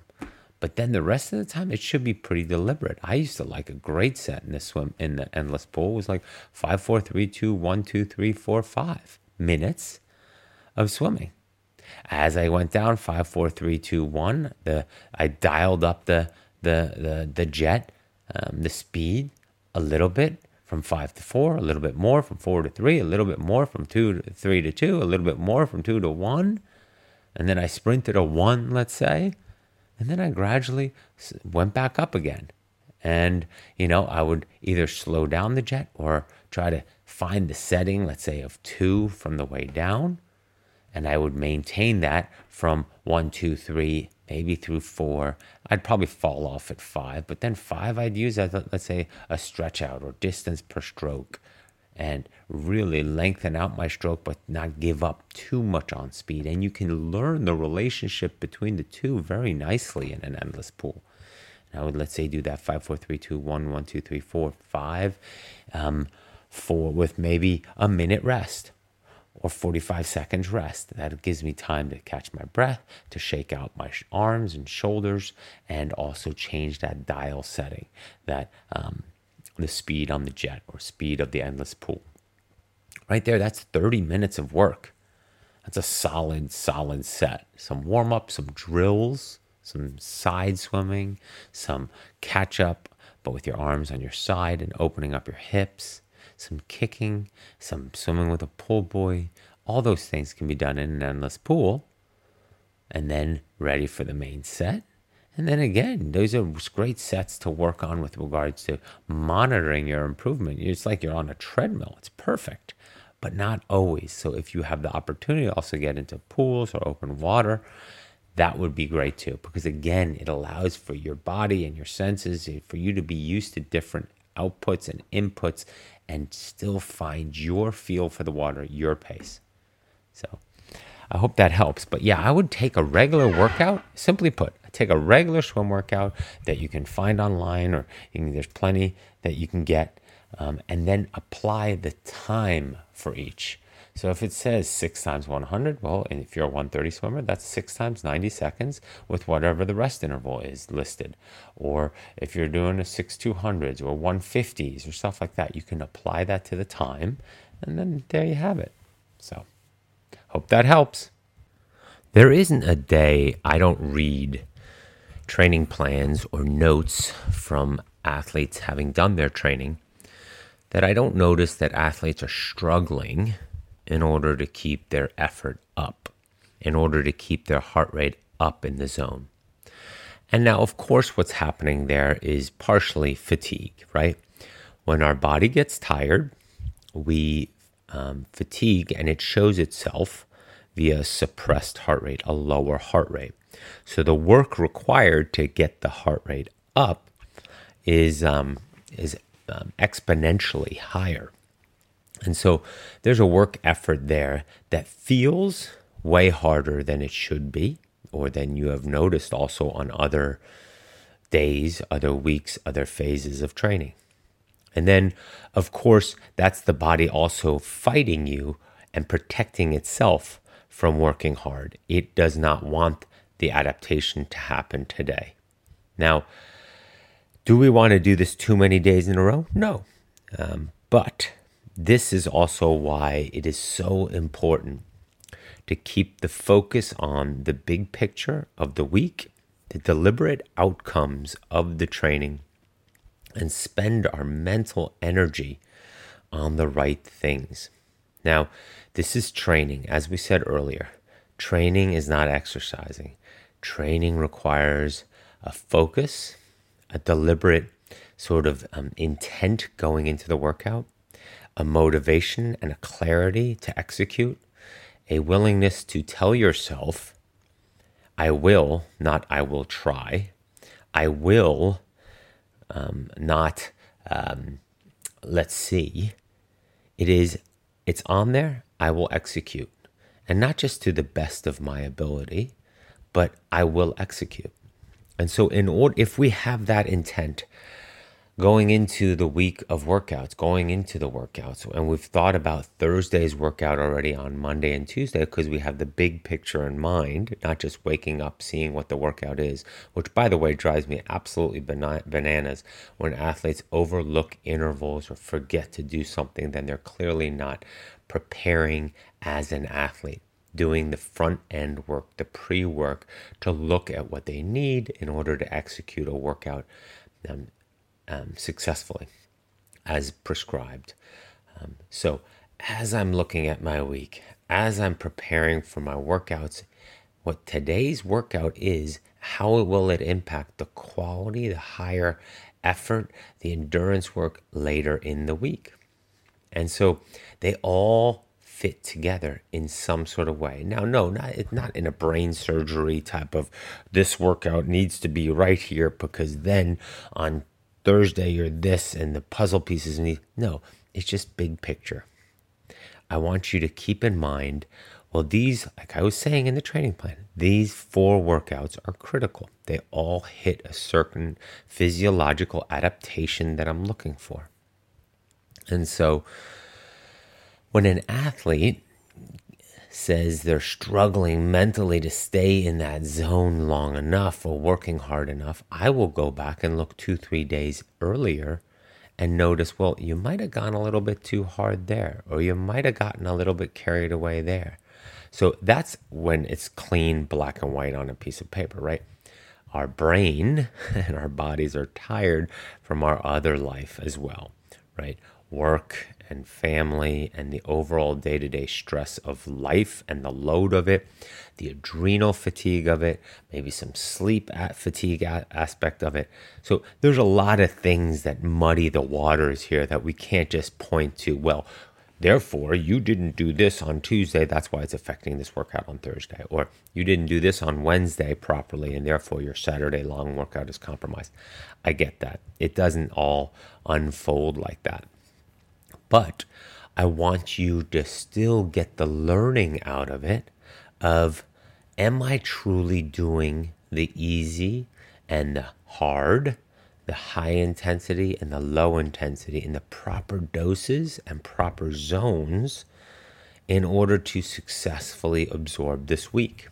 But then the rest of the time, it should be pretty deliberate. I used to like a great set in the swim in the endless pool. It was like five, four, three, two, one, two, three, four, five minutes of swimming as I went down five, four, three, two, one, the I dialed up the the the the jet, um, the speed a little bit from five to four, a little bit more from four to three, a little bit more from two to three to two, a little bit more from two to one, and then I sprinted a one, let's say, and then I gradually went back up again. And, you know, I would either slow down the jet or try to find the setting, let's say, of two from the way down and I would maintain that from one, two, three, maybe through four. I'd probably fall off at five, but then five I'd use as, let's say, a stretch out or distance per stroke and really lengthen out my stroke, but not give up too much on speed. And you can learn the relationship between the two very nicely in an endless pool. And I would, let's say, do that five, four, three, two, one, one, two, three, four, five, um, four with maybe a minute rest or 45 seconds rest. That gives me time to catch my breath, to shake out my arms and shoulders, and also change that dial setting, that um, the speed on the jet or speed of the endless pool. Right there, that's 30 minutes of work. That's a solid, solid set. Some warm up, some drills, some side swimming, some catch up, but with your arms on your side and opening up your hips some kicking, some swimming with a pull buoy. All those things can be done in an endless pool. And then ready for the main set. And then again, those are great sets to work on with regards to monitoring your improvement. It's like you're on a treadmill, it's perfect, but not always. So if you have the opportunity to also get into pools or open water, that would be great too, because again, it allows for your body and your senses eh, for you to be used to different outputs and inputs and still find your feel for the water, your pace. So I hope that helps. But yeah, I would take a regular workout, simply put, take a regular swim workout that you can find online or there's plenty that you can get, um, and then apply the time for each. So if it says six times 100, well, and if you're a 130 swimmer, that's six times 90 seconds with whatever the rest interval is listed. Or if you're doing a six 200s or 150s or stuff like that, you can apply that to the time, and then there you have it. So hope that helps. There isn't a day I don't read training plans or notes from athletes having done their training that I don't notice that athletes are struggling in order to keep their effort up, in order to keep their heart rate up in the zone. And now, of course, what's happening there is partially fatigue, right? When our body gets tired, we um, fatigue and it shows itself via suppressed heart rate, a lower heart rate. So the work required to get the heart rate up is um, is um, exponentially higher. And so there's a work effort there that feels way harder than it should be, or than you have noticed also on other days, other weeks, other phases of training. And then, of course, that's the body also fighting you and protecting itself from working hard. It does not want the adaptation to happen today. Now, do we want to do this too many days in a row? No. Um, but this is also why it is so important to keep the focus on the big picture of the week, the deliberate outcomes of the training, and spend our mental energy on the right things. Now, this is training. As we said earlier, training is not exercising. Training requires a focus, a deliberate sort of um, intent going into the workout, a motivation and a clarity to execute, a willingness to tell yourself, I will, not I will try. I will, um, not um, let's see. It is, it's on there, I will execute. And not just to the best of my ability, but I will execute. And so, in order, if we have that intent, going into the week of workouts, going into the workouts. And we've thought about Thursday's workout already on Monday and Tuesday because we have the big picture in mind, not just waking up, seeing what the workout is, which, by the way, drives me absolutely bananas when athletes overlook intervals or forget to do something, then they're clearly not preparing as an athlete doing the front end work, the pre work to look at what they need in order to execute a workout um, um, successfully as prescribed. Um, so, as I'm looking at my week, as I'm preparing for my workouts, what today's workout is, how will it impact the quality, the higher effort, the endurance work later in the week? And so they all fit together in some sort of way. Now, no, not not in a brain surgery type of this workout needs to be right here because then on Thursday you're this and the puzzle pieces need no, it's just big picture. I want you to keep in mind well, these, like I was saying in the training plan, these four workouts are critical. They all hit a certain physiological adaptation that I'm looking for. And so, when an athlete says they're struggling mentally to stay in that zone long enough or working hard enough, I will go back and look two, three days earlier and notice, well, you might have gone a little bit too hard there, or you might have gotten a little bit carried away there. So that's when it's clean black and white on a piece of paper, right? Our brain and our bodies are tired from our other life as well, right? Work and family and the overall day to day stress of life and the load of it, the adrenal fatigue of it, maybe some sleep at fatigue aspect of it. So there's a lot of things that muddy the waters here that we can't just point to, well, Therefore, you didn't do this on Tuesday. That's why it's affecting this workout on Thursday. Or you didn't do this on Wednesday properly, and therefore your Saturday long workout is compromised. I get that. It doesn't all unfold like that. But I want you to still get the learning out of it of am I truly doing the easy and the hard, the high intensity and the low intensity in the proper doses and proper zones in order to successfully absorb this week.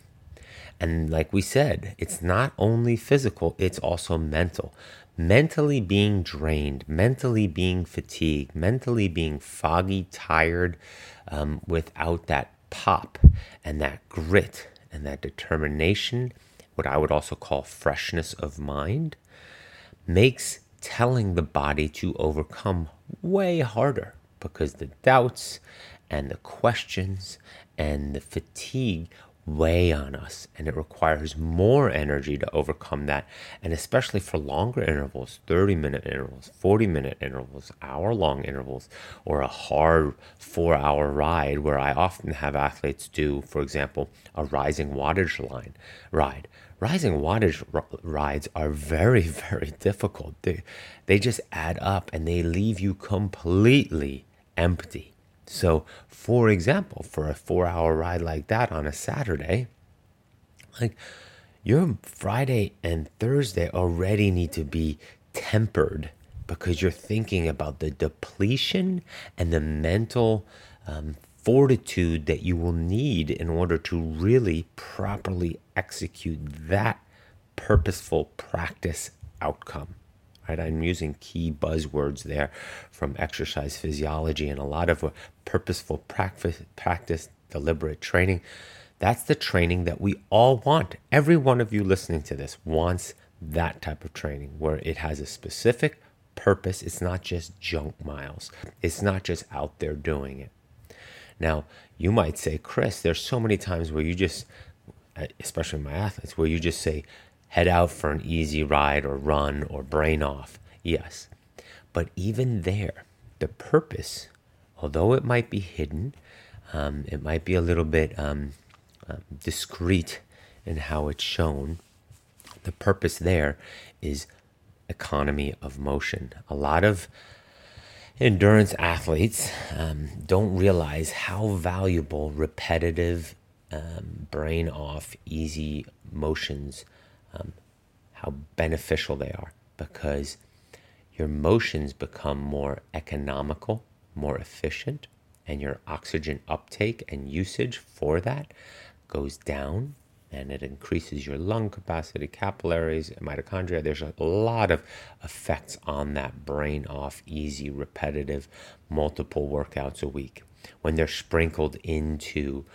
And like we said, it's not only physical, it's also mental. Mentally being drained, mentally being fatigued, mentally being foggy, tired, um, without that pop and that grit and that determination, what I would also call freshness of mind, makes telling the body to overcome way harder because the doubts and the questions and the fatigue weigh on us and it requires more energy to overcome that and especially for longer intervals 30 minute intervals 40 minute intervals hour long intervals or a hard 4 hour ride where I often have athletes do for example a rising wattage line ride. Rising wattage r- rides are very very difficult. They they just add up and they leave you completely empty so, for example, for a four hour ride like that on a Saturday, like your Friday and Thursday already need to be tempered because you're thinking about the depletion and the mental um, fortitude that you will need in order to really properly execute that purposeful practice outcome. Right? I'm using key buzzwords there from exercise physiology and a lot of purposeful practice, practice, deliberate training. That's the training that we all want. Every one of you listening to this wants that type of training where it has a specific purpose. It's not just junk miles, it's not just out there doing it. Now, you might say, Chris, there's so many times where you just, especially my athletes, where you just say, head out for an easy ride or run or brain off. Yes. But even there, the purpose, although it might be hidden, um, it might be a little bit um, um, discreet in how it's shown, the purpose there is economy of motion. A lot of endurance athletes um, don't realize how valuable repetitive, um, brain off, easy motions um, how beneficial they are because your motions become more economical, more efficient, and your oxygen uptake and usage for that goes down and it increases your lung capacity, capillaries, mitochondria. There's a lot of effects on that brain off easy, repetitive, multiple workouts a week when they're sprinkled into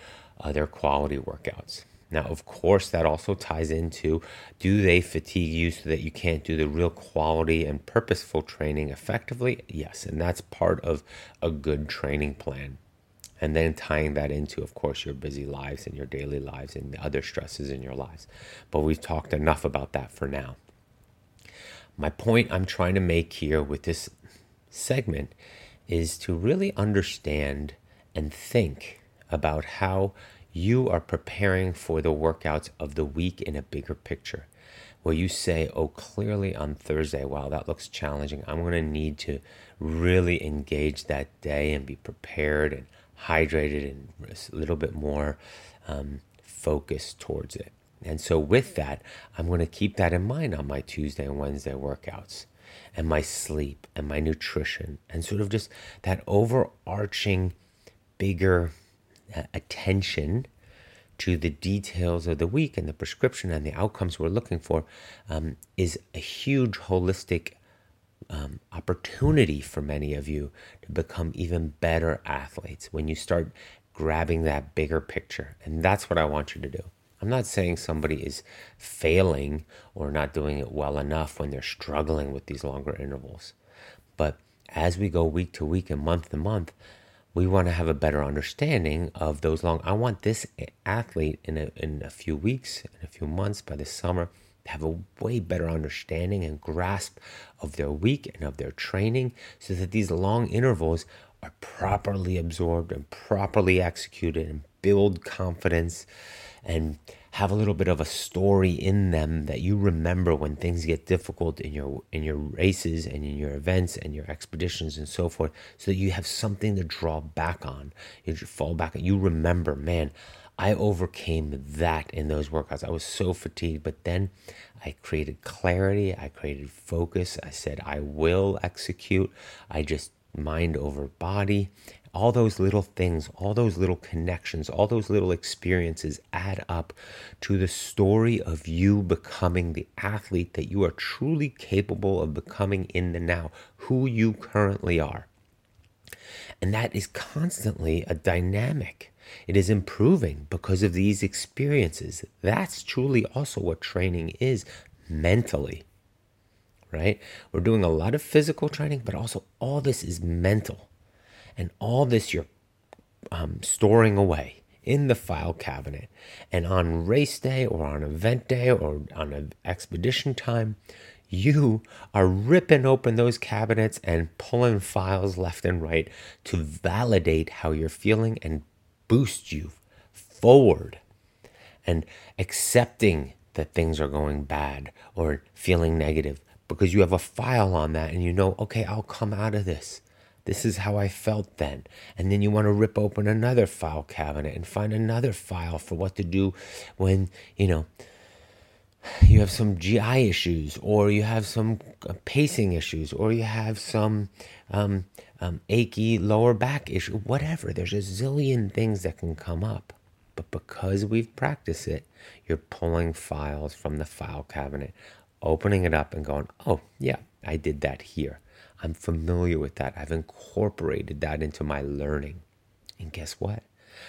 other quality workouts. Now, of course, that also ties into do they fatigue you so that you can't do the real quality and purposeful training effectively? Yes, and that's part of a good training plan. And then tying that into, of course, your busy lives and your daily lives and the other stresses in your lives. But we've talked enough about that for now. My point I'm trying to make here with this segment is to really understand and think about how you are preparing for the workouts of the week in a bigger picture where you say, oh, clearly on Thursday, wow, that looks challenging. I'm going to need to really engage that day and be prepared and hydrated and a little bit more um, focused towards it. And so, with that, I'm going to keep that in mind on my Tuesday and Wednesday workouts and my sleep and my nutrition and sort of just that overarching, bigger attention to the details of the week and the prescription and the outcomes we're looking for um, is a huge holistic um, opportunity for many of you to become even better athletes when you start grabbing that bigger picture. And that's what I want you to do. I'm not saying somebody is failing or not doing it well enough when they're struggling with these longer intervals. But as we go week to week and month to month, we want to have a better understanding of those long. I want this athlete in a, in a few weeks, in a few months, by the summer, to have a way better understanding and grasp of their week and of their training so that these long intervals are properly absorbed and properly executed and build confidence and have a little bit of a story in them that you remember when things get difficult in your in your races and in your events and your expeditions and so forth so that you have something to draw back on you fall back and you remember man I overcame that in those workouts. I was so fatigued, but then I created clarity. I created focus. I said, I will execute. I just mind over body all those little things, all those little connections, all those little experiences add up to the story of you becoming the athlete that you are truly capable of becoming in the now, who you currently are. And that is constantly a dynamic. It is improving because of these experiences. That's truly also what training is mentally, right? We're doing a lot of physical training, but also all this is mental. And all this you're um, storing away in the file cabinet. And on race day or on event day or on an expedition time, you are ripping open those cabinets and pulling files left and right to validate how you're feeling and boost you forward and accepting that things are going bad or feeling negative because you have a file on that and you know, okay, I'll come out of this. This is how I felt then. And then you want to rip open another file cabinet and find another file for what to do when, you know, you have some GI issues or you have some uh, pacing issues or you have some um, um, achy lower back issue, whatever. There's a zillion things that can come up. But because we've practiced it, you're pulling files from the file cabinet, opening it up and going, oh, yeah, I did that here. I'm familiar with that. I've incorporated that into my learning. And guess what?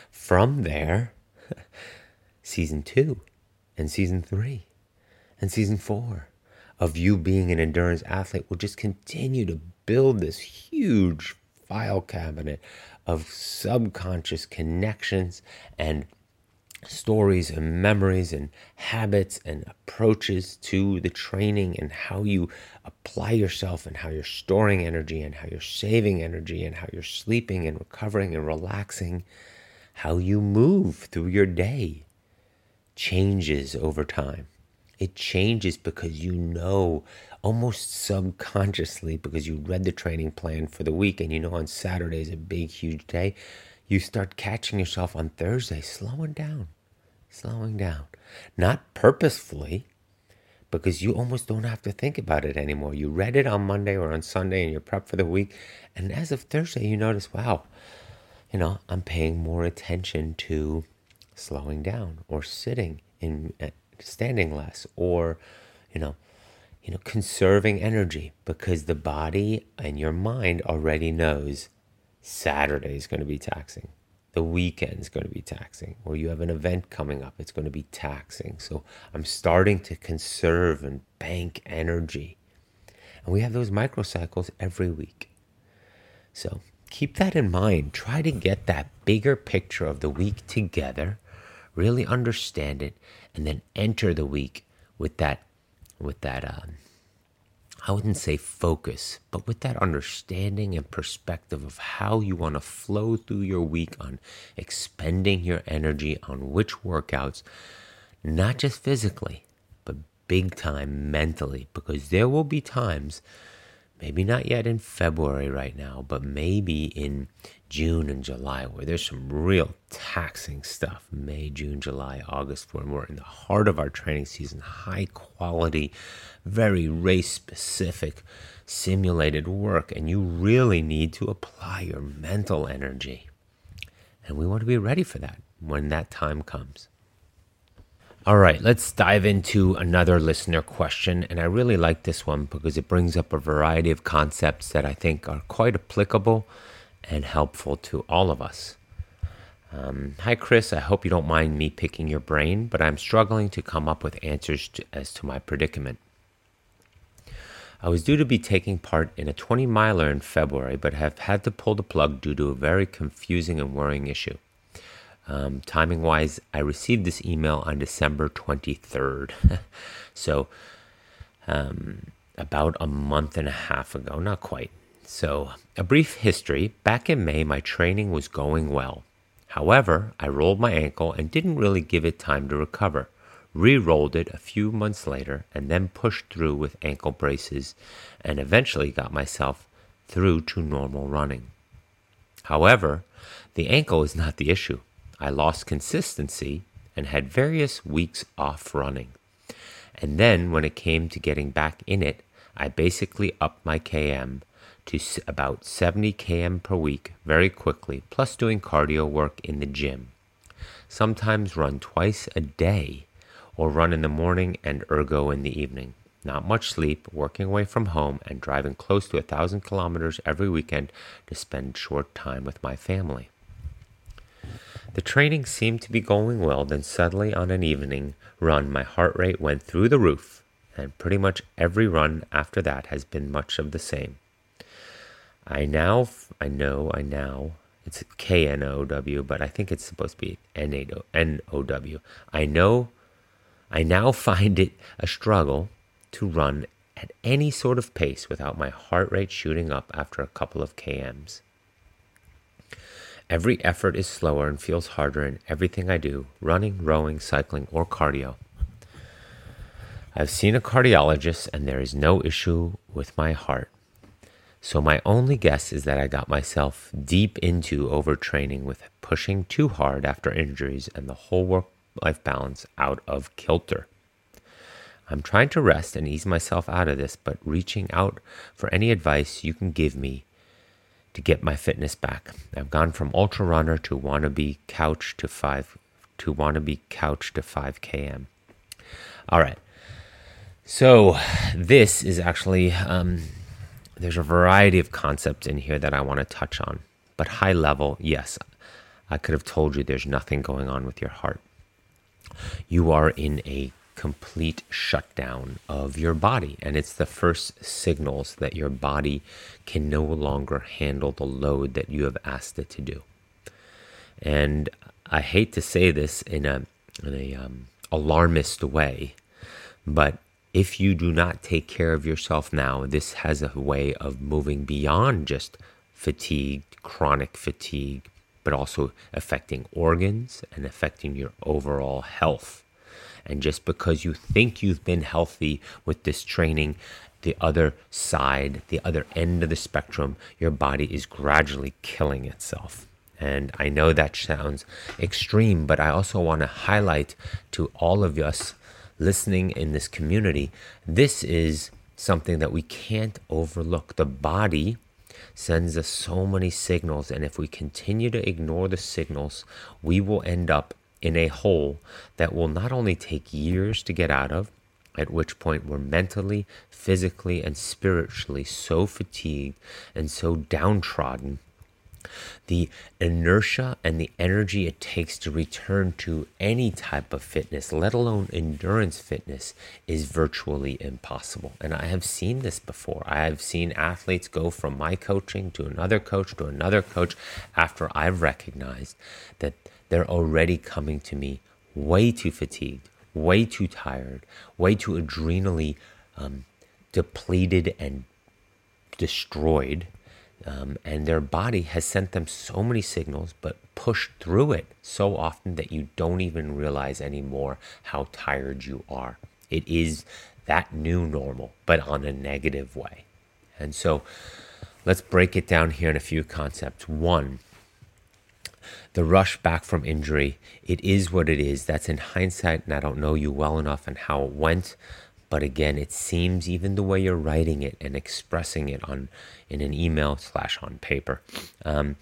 From there, season two and season three and season four of you being an endurance athlete will just continue to build this huge file cabinet of subconscious connections and stories and memories and habits and approaches to the training and how you apply yourself and how you're storing energy and how you're saving energy and how you're sleeping and recovering and relaxing, how you move through your day changes over time. It changes because you know almost subconsciously because you read the training plan for the week and you know on Saturday is a big, huge day. You start catching yourself on Thursday slowing down, slowing down. Not purposefully, because you almost don't have to think about it anymore. You read it on Monday or on Sunday and you're prepped for the week. And as of Thursday, you notice, wow, you know, I'm paying more attention to slowing down or sitting in uh, standing less or you know you know conserving energy because the body and your mind already knows saturday is going to be taxing the weekend is going to be taxing or you have an event coming up it's going to be taxing. So i'm starting to conserve and bank energy. And we have those microcycles every week. So keep that in mind. Try to get that bigger picture of the week together really understand it, and then enter the week with that, with that, um, I wouldn't say focus, but with that understanding and perspective of how you want to flow through your week on expending your energy on which workouts, not just physically, but big time mentally, because there will be times maybe not yet in February right now, but maybe in June and July, where there's some real taxing stuff. May, June, July, August, when we're in the heart of our training season, high quality, very race specific, simulated work, and you really need to apply your mental energy. And we want to be ready for that when that time comes. All right, let's dive into another listener question. And I really like this one because it brings up a variety of concepts that I think are quite applicable and helpful to all of us. Um, Hi, Chris. I hope you don't mind me picking your brain, but I'm struggling to come up with answers to, as to my predicament. I was due to be taking part in a 20 miler in February, but have had to pull the plug due to a very confusing and worrying issue. Um, timing wise, I received this email on December 23rd. so, um, about a month and a half ago, not quite. So, a brief history back in May, my training was going well. However, I rolled my ankle and didn't really give it time to recover. Re rolled it a few months later and then pushed through with ankle braces and eventually got myself through to normal running. However, the ankle is not the issue. I lost consistency and had various weeks off running. And then when it came to getting back in it, I basically upped my KM to about 70 km per week very quickly, plus doing cardio work in the gym. Sometimes run twice a day, or run in the morning and ergo in the evening. Not much sleep, working away from home, and driving close to a thousand kilometers every weekend to spend short time with my family. The training seemed to be going well, then suddenly on an evening run, my heart rate went through the roof, and pretty much every run after that has been much of the same. I now, I know, I now, it's K N O W, but I think it's supposed to be N O W. I know, I now find it a struggle to run at any sort of pace without my heart rate shooting up after a couple of KMs. Every effort is slower and feels harder in everything I do running, rowing, cycling, or cardio. I've seen a cardiologist and there is no issue with my heart. So, my only guess is that I got myself deep into overtraining with pushing too hard after injuries and the whole work life balance out of kilter. I'm trying to rest and ease myself out of this, but reaching out for any advice you can give me to get my fitness back. I've gone from ultra runner to wannabe couch to five to wannabe couch to 5 km. All right. So, this is actually, um, there's a variety of concepts in here that I want to touch on. But high level, yes, I could have told you there's nothing going on with your heart. You are in a complete shutdown of your body, and it's the first signals that your body can no longer handle the load that you have asked it to do. And I hate to say this in a, in a um, alarmist way, but if you do not take care of yourself now, this has a way of moving beyond just fatigue, chronic fatigue, but also affecting organs and affecting your overall health. And just because you think you've been healthy with this training, the other side, the other end of the spectrum, your body is gradually killing itself. And I know that sounds extreme, but I also want to highlight to all of us listening in this community, this is something that we can't overlook. The body sends us so many signals, and if we continue to ignore the signals, we will end up in a hole that will not only take years to get out of, at which point we're mentally, physically, and spiritually so fatigued and so downtrodden the inertia and the energy it takes to return to any type of fitness, let alone endurance fitness, is virtually impossible. And I have seen this before. I have seen athletes go from my coaching to another coach to another coach after I've recognized that they're already coming to me way too fatigued, way too tired, way too adrenally um, depleted and destroyed um, and their body has sent them so many signals, but pushed through it so often that you don't even realize anymore how tired you are. It is that new normal, but on a negative way. And so let's break it down here in a few concepts. One, the rush back from injury, it is what it is. That's in hindsight, and I don't know you well enough and how it went. But again, it seems even the way you're writing it and expressing it on in an email slash on paper, um,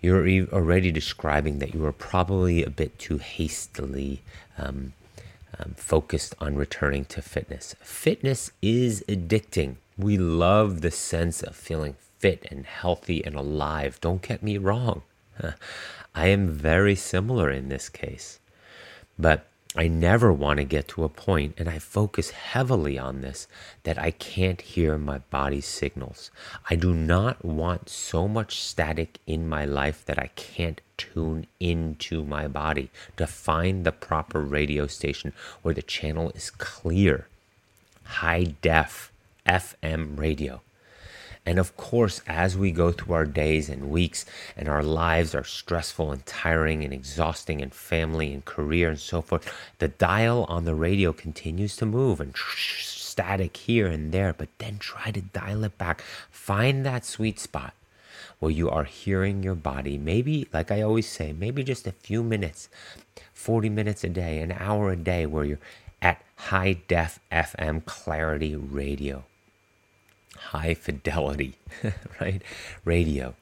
you're already describing that you were probably a bit too hastily um, um, focused on returning to fitness. Fitness is addicting. We love the sense of feeling fit and healthy and alive. Don't get me wrong. I am very similar in this case. But I never want to get to a point, and I focus heavily on this, that I can't hear my body's signals. I do not want so much static in my life that I can't tune into my body to find the proper radio station where the channel is clear, high def, FM radio. And of course, as we go through our days and weeks and our lives are stressful and tiring and exhausting and family and career and so forth, the dial on the radio continues to move and static here and there, but then try to dial it back. Find that sweet spot where you are hearing your body. Maybe, like I always say, maybe just a few minutes, 40 minutes a day, an hour a day, where you're at high def FM clarity radio high fidelity, right? Radio,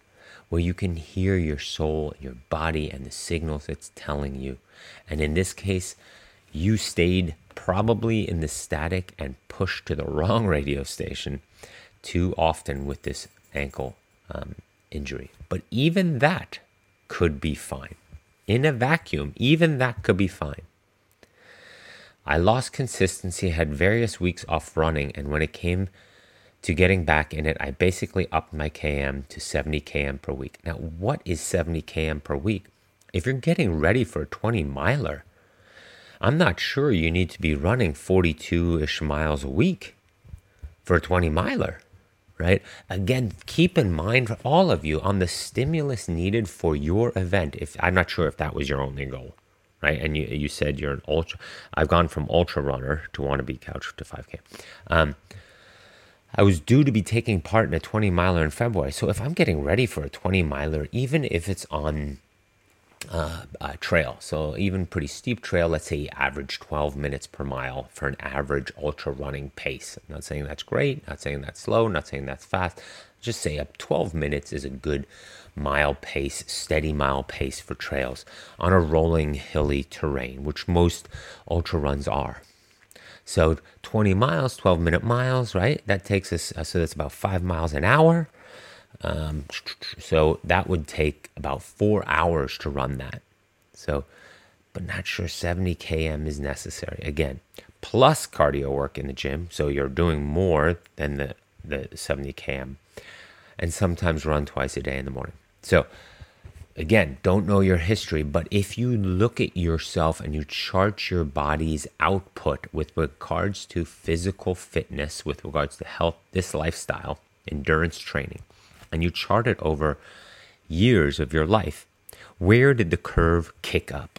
where you can hear your soul, your body, and the signals it's telling you. And in this case, you stayed probably in the static and pushed to the wrong radio station too often with this ankle um, injury. But even that could be fine. In a vacuum, even that could be fine. I lost consistency, had various weeks off running, and when it came to getting back in it, I basically upped my KM to 70 KM per week. Now, what is 70 KM per week? If you're getting ready for a 20 miler, I'm not sure you need to be running 42 ish miles a week for a 20 miler, right? Again, keep in mind for all of you on the stimulus needed for your event. If I'm not sure if that was your only goal, right? And you, you said you're an ultra, I've gone from ultra runner to wannabe couch to 5K. Um, I was due to be taking part in a 20 miler in February. So if I'm getting ready for a 20 miler, even if it's on uh, a trail, so even pretty steep trail, let's say average 12 minutes per mile for an average ultra running pace. I'm not saying that's great, not saying that's slow, not saying that's fast. Just say up 12 minutes is a good mile pace, steady mile pace for trails on a rolling hilly terrain, which most ultra runs are. So 20 miles, 12 minute miles, right? That takes us, uh, so that's about five miles an hour. Um, so that would take about four hours to run that. So, but not sure 70 km is necessary. Again, plus cardio work in the gym. So you're doing more than the, the 70 km and sometimes run twice a day in the morning. So, again, don't know your history, but if you look at yourself and you chart your body's output with regards to physical fitness, with regards to health, this lifestyle, endurance training, and you chart it over years of your life, where did the curve kick up?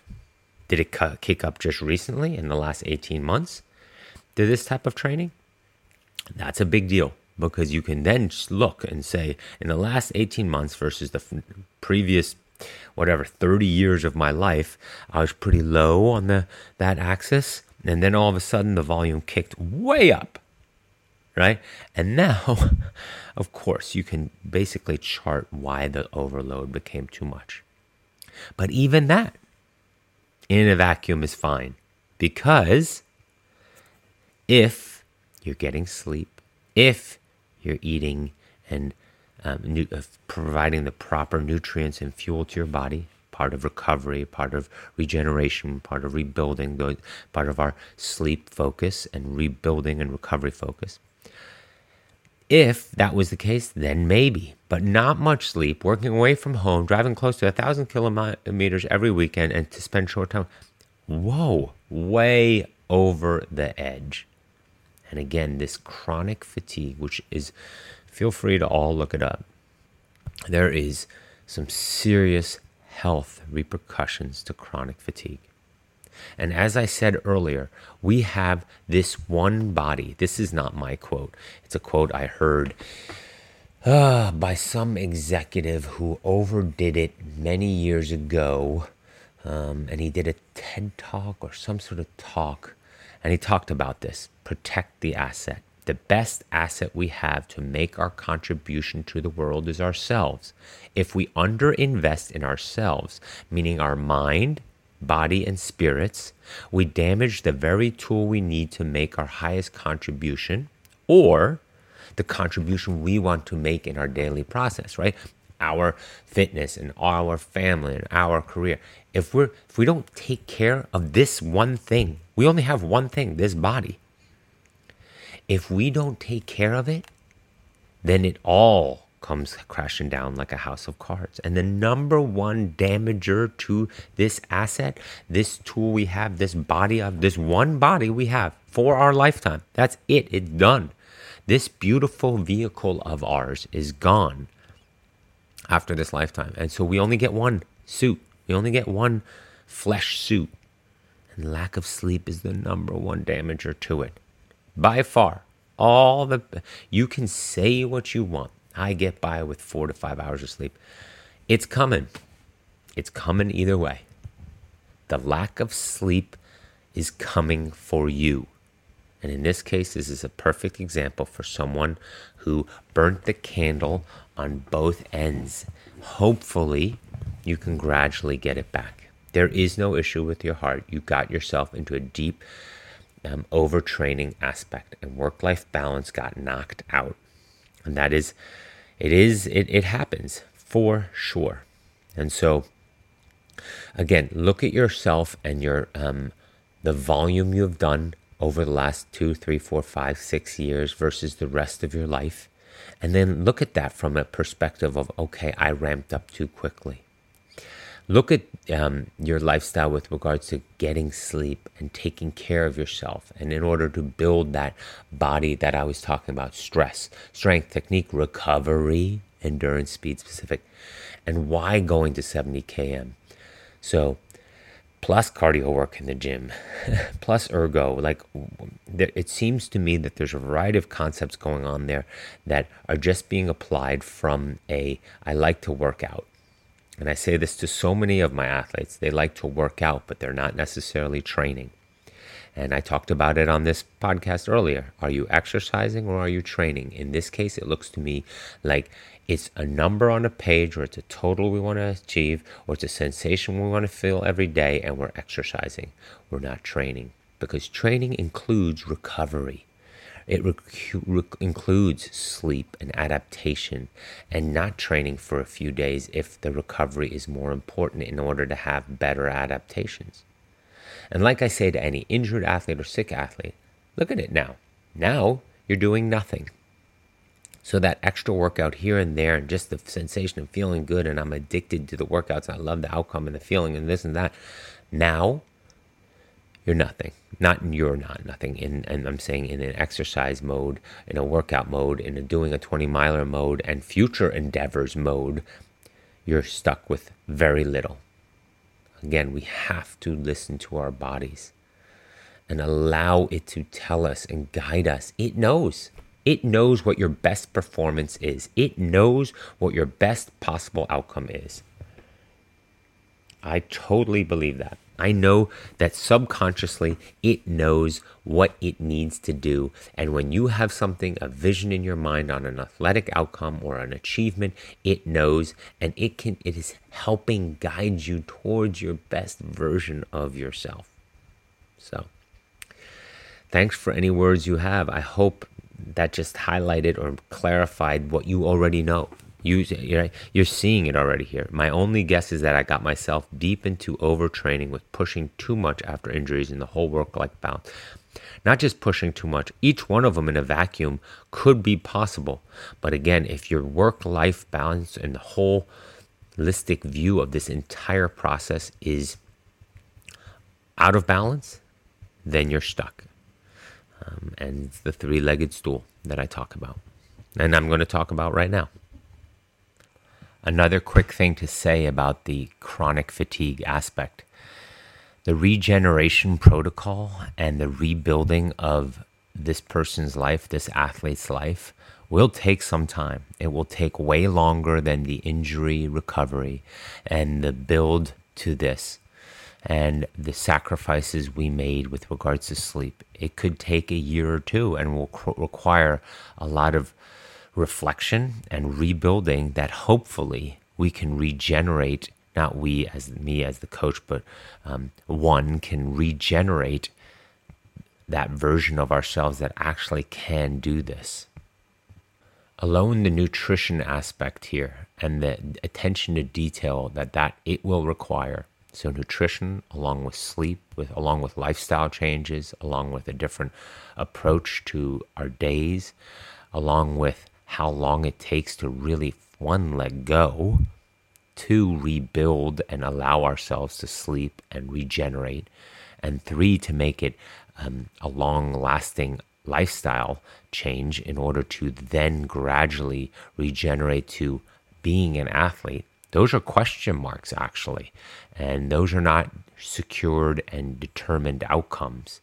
Did it kick up just recently in the last 18 months? Did this type of training? That's a big deal because you can then look and say, in the last 18 months versus the previous whatever 30 years of my life i was pretty low on the that axis and then all of a sudden the volume kicked way up right? And now of course you can basically chart why the overload became too much. But even that in a vacuum is fine because if you're getting sleep if you're eating and um, uh, providing the proper nutrients and fuel to your body part of recovery part of regeneration part of rebuilding part of our sleep focus and rebuilding and recovery focus. If that was the case then maybe but not much sleep working away from home driving close to a thousand kilometers every weekend and to spend short time. Whoa way over the edge. And again this chronic fatigue which is feel free to all look it up. There is some serious health repercussions to chronic fatigue. And as I said earlier, we have this one body. This is not my quote, it's a quote I heard uh, by some executive who overdid it many years ago. Um, and he did a TED talk or some sort of talk, and he talked about this protect the asset. The best asset we have to make our contribution to the world is ourselves. If we underinvest in ourselves, meaning our mind, body, and spirits, we damage the very tool we need to make our highest contribution or the contribution we want to make in our daily process, right? Our fitness and our family and our career. If we're if we don't take care of this one thing, we only have one thing, this body if we don't take care of it, then it all comes crashing down like a house of cards. And the number one damager to this asset, this tool we have, this body of this one body we have for our lifetime. That's it. It's done. This beautiful vehicle of ours is gone after this lifetime. And so we only get one suit. We only get one flesh suit. And lack of sleep is the number one damager to it by far. All the you can say what you want. I get by with four to five hours of sleep. It's coming. It's coming either way. The lack of sleep is coming for you. And in this case, this is a perfect example for someone who burnt the candle on both ends. Hopefully, you can gradually get it back. There is no issue with your heart. You got yourself into a deep um, overtraining aspect and work life balance got knocked out. And that is, it is, it, it happens for sure. And so, again, look at yourself and your, um, the volume you have done over the last two, three, four, five, six years versus the rest of your life. And then look at that from a perspective of, okay, I ramped up too quickly look at um, your lifestyle with regards to getting sleep and taking care of yourself. And in order to build that body that I was talking about stress, strength, technique, recovery, endurance, speed specific, and why going to 70 km. So, plus cardio work in the gym, plus ergo. Like, it seems to me that there's a variety of concepts going on there that are just being applied from a I like to work out and I say this to so many of my athletes, they like to work out, but they're not necessarily training. And I talked about it on this podcast earlier. Are you exercising or are you training? In this case, it looks to me like it's a number on a page or it's a total we want to achieve or it's a sensation we want to feel every day and we're exercising. We're not training. because training includes recovery. It rec- rec- includes sleep and adaptation, and not training for a few days if the recovery is more important in order to have better adaptations. And like I say to any injured athlete or sick athlete, look at it now. Now you're doing nothing. So that extra workout here and there, and just the sensation of feeling good, and I'm addicted to the workouts, I love the outcome and the feeling, and this and that. Now you're nothing. Not you're not nothing. In and I'm saying in an exercise mode, in a workout mode, in a doing a 20 miler mode, and future endeavors mode, you're stuck with very little. Again, we have to listen to our bodies and allow it to tell us and guide us. It knows. It knows what your best performance is. It knows what your best possible outcome is. I totally believe that. I know that subconsciously it knows what it needs to do. And when you have something, a vision in your mind on an athletic outcome or an achievement, it knows and it can it is helping guide you towards your best version of yourself. So thanks for any words you have. I hope that just highlighted or clarified what you already know. You, you're seeing it already here. My only guess is that I got myself deep into overtraining with pushing too much after injuries in the whole work life balance. Not just pushing too much, each one of them in a vacuum could be possible. But again, if your work life balance and the whole holistic view of this entire process is out of balance, then you're stuck. Um, and the three legged stool that I talk about. And I'm going to talk about right now. Another quick thing to say about the chronic fatigue aspect the regeneration protocol and the rebuilding of this person's life, this athlete's life, will take some time. It will take way longer than the injury recovery and the build to this and the sacrifices we made with regards to sleep. It could take a year or two and will require a lot of reflection and rebuilding that hopefully we can regenerate not we as me as the coach but um, one can regenerate that version of ourselves that actually can do this. Alone the nutrition aspect here and the attention to detail that that it will require. So nutrition along with sleep with along with lifestyle changes along with a different approach to our days along with how long it takes to really one let go two rebuild and allow ourselves to sleep and regenerate and three to make it um, a long lasting lifestyle change in order to then gradually regenerate to being an athlete. Those are question marks actually and those are not secured and determined outcomes.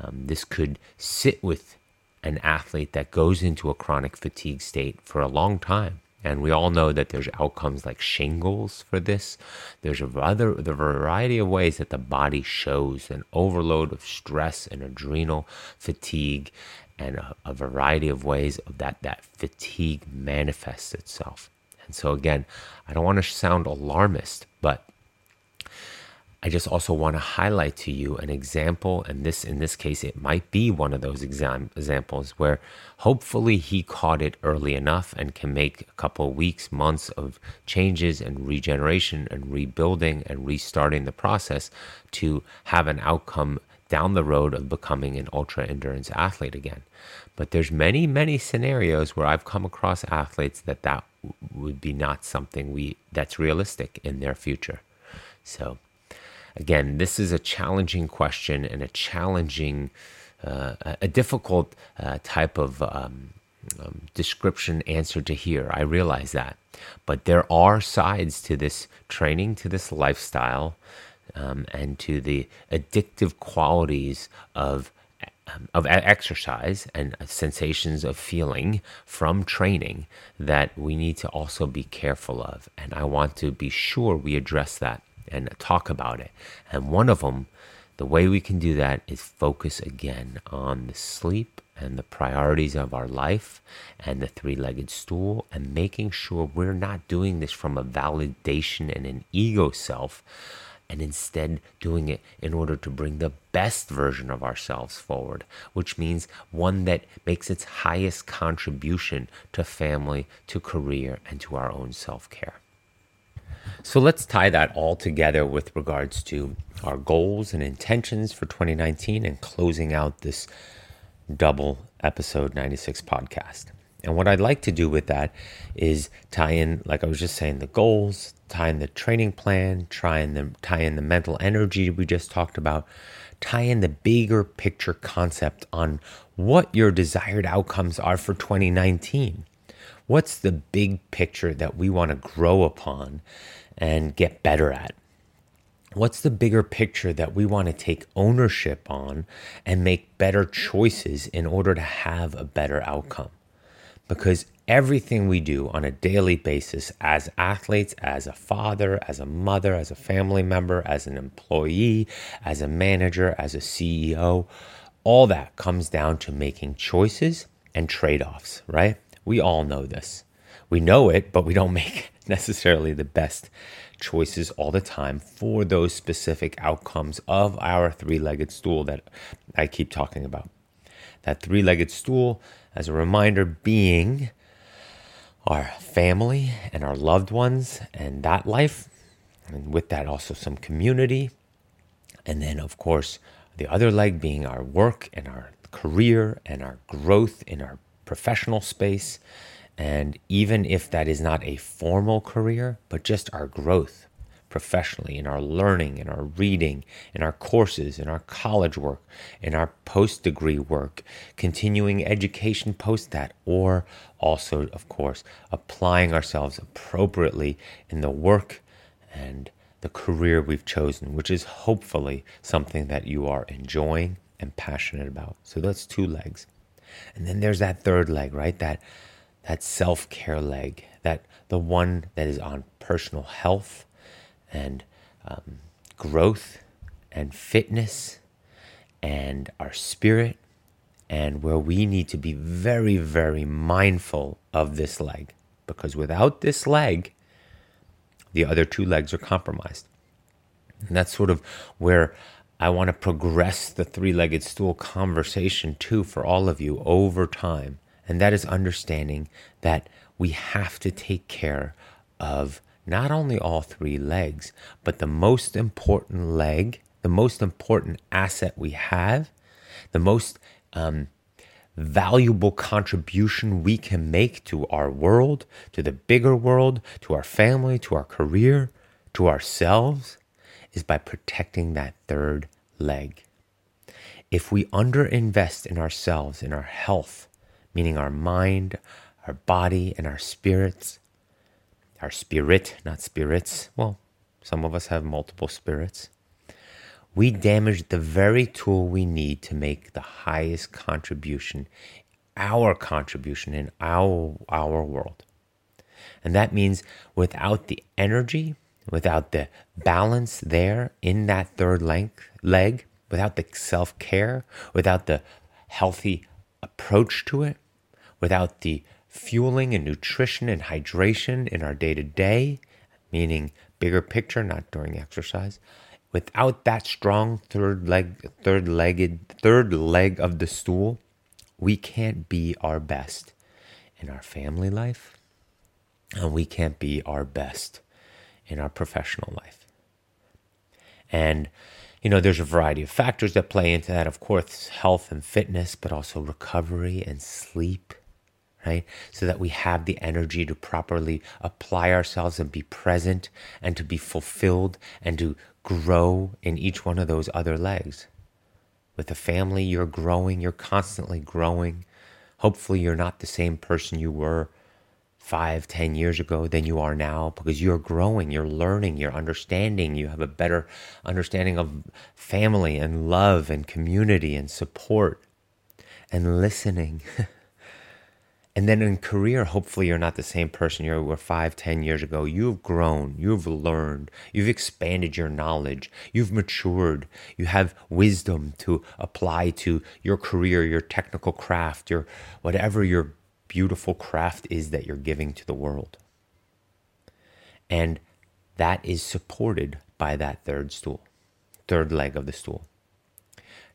Um, this could sit with an athlete that goes into a chronic fatigue state for a long time. And we all know that there's outcomes like shingles for this. There's a other the variety of ways that the body shows an overload of stress and adrenal fatigue, and a, a variety of ways of that that fatigue manifests itself. And so again, I don't want to sound alarmist, but I just also want to highlight to you an example, and this in this case, it might be one of those exam- examples where hopefully he caught it early enough and can make a couple weeks, months of changes and regeneration and rebuilding and restarting the process to have an outcome down the road of becoming an ultra endurance athlete again. But there's many, many scenarios where I've come across athletes that that would be not something we that's realistic in their future. So again, this is a challenging question and a challenging, uh, a difficult uh, type of um, um, description answer to hear. I realize that. But there are sides to this training, to this lifestyle, um, and to the addictive qualities of um, of exercise and sensations of feeling from training that we need to also be careful of. And I want to be sure we address that and talk about it. And one of them, the way we can do that is focus again on the sleep and the priorities of our life and the three legged stool and making sure we're not doing this from a validation and an ego self and instead doing it in order to bring the best version of ourselves forward, which means one that makes its highest contribution to family, to career, and to our own self care. So let's tie that all together with regards to our goals and intentions for 2019 and closing out this double episode 96 podcast. And what I'd like to do with that is tie in, like I was just saying, the goals, tie in the training plan, try in the tie in the mental energy we just talked about, tie in the bigger picture concept on what your desired outcomes are for 2019. What's the big picture that we want to grow upon and get better at? What's the bigger picture that we want to take ownership on and make better choices in order to have a better outcome? Because everything we do on a daily basis as athletes, as a father, as a mother, as a family member, as an employee, as a manager, as a CEO, all that comes down to making choices and trade offs, right? We all know this. We know it, but we don't make necessarily the best choices all the time for those specific outcomes of our three legged stool that I keep talking about. That three legged stool, as a reminder, being our family and our loved ones and that life, and with that, also some community. And then, of course, the other leg being our work and our career and our growth in our professional space and even if that is not a formal career, but just our growth professionally in our learning, in our reading, in our courses, in our college work, in our post degree work, continuing education post that, or also, of course, applying ourselves appropriately in the work and the career we've chosen, which is hopefully something that you are enjoying and passionate about. So that's two legs. And then there's that third leg, right? That that self care leg, that the one that is on personal health and um, growth and fitness and our spirit, and where we need to be very, very mindful of this leg. Because without this leg, the other two legs are compromised. And that's sort of where I want to progress the three legged stool conversation too for all of you over time. And that is understanding that we have to take care of not only all three legs, but the most important leg, the most important asset we have, the most um, valuable contribution we can make to our world, to the bigger world, to our family, to our career, to ourselves, is by protecting that third leg. If we underinvest in ourselves, in our health, meaning our mind, our body, and our spirits. Our spirit, not spirits. Well, some of us have multiple spirits. We damage the very tool we need to make the highest contribution, our contribution in our, our world. And that means without the energy, without the balance there in that third length, leg, without the self care, without the healthy approach to it, without the fueling and nutrition and hydration in our day to day, meaning bigger picture, not during exercise, without that strong third leg, third legged, third leg of the stool, we can't be our best in our family life, and we can't be our best in our professional life. And you know, there's a variety of factors that play into that. Of course, health and fitness, but also recovery and sleep right? So that we have the energy to properly apply ourselves and be present and to be fulfilled and to grow in each one of those other legs. With a family, you're growing, you're constantly growing. Hopefully, you're not the same person you were five, ten years ago than you are now because you're growing, you're learning, you're understanding, you have a better understanding of family and love and community and support and listening. And then in career, hopefully you're not the same person you were five, ten years ago. You've grown, you've learned, you've expanded your knowledge, you've matured, you have wisdom to apply to your career, your technical craft, your whatever your beautiful craft is that you're giving to the world. And that is supported by that third stool, third leg of the stool.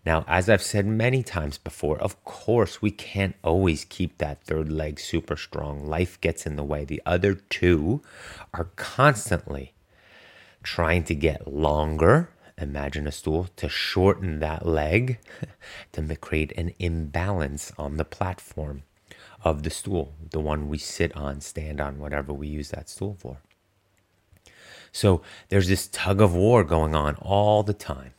Now, as I've said many times before, of course, we can't always keep that third leg super strong. Life gets in the way. The other two are constantly trying to get longer. Imagine a stool to shorten that leg to create an imbalance on the platform of the stool, the one we sit on, stand on, whatever we use that stool for. So there's this tug of war going on all the time.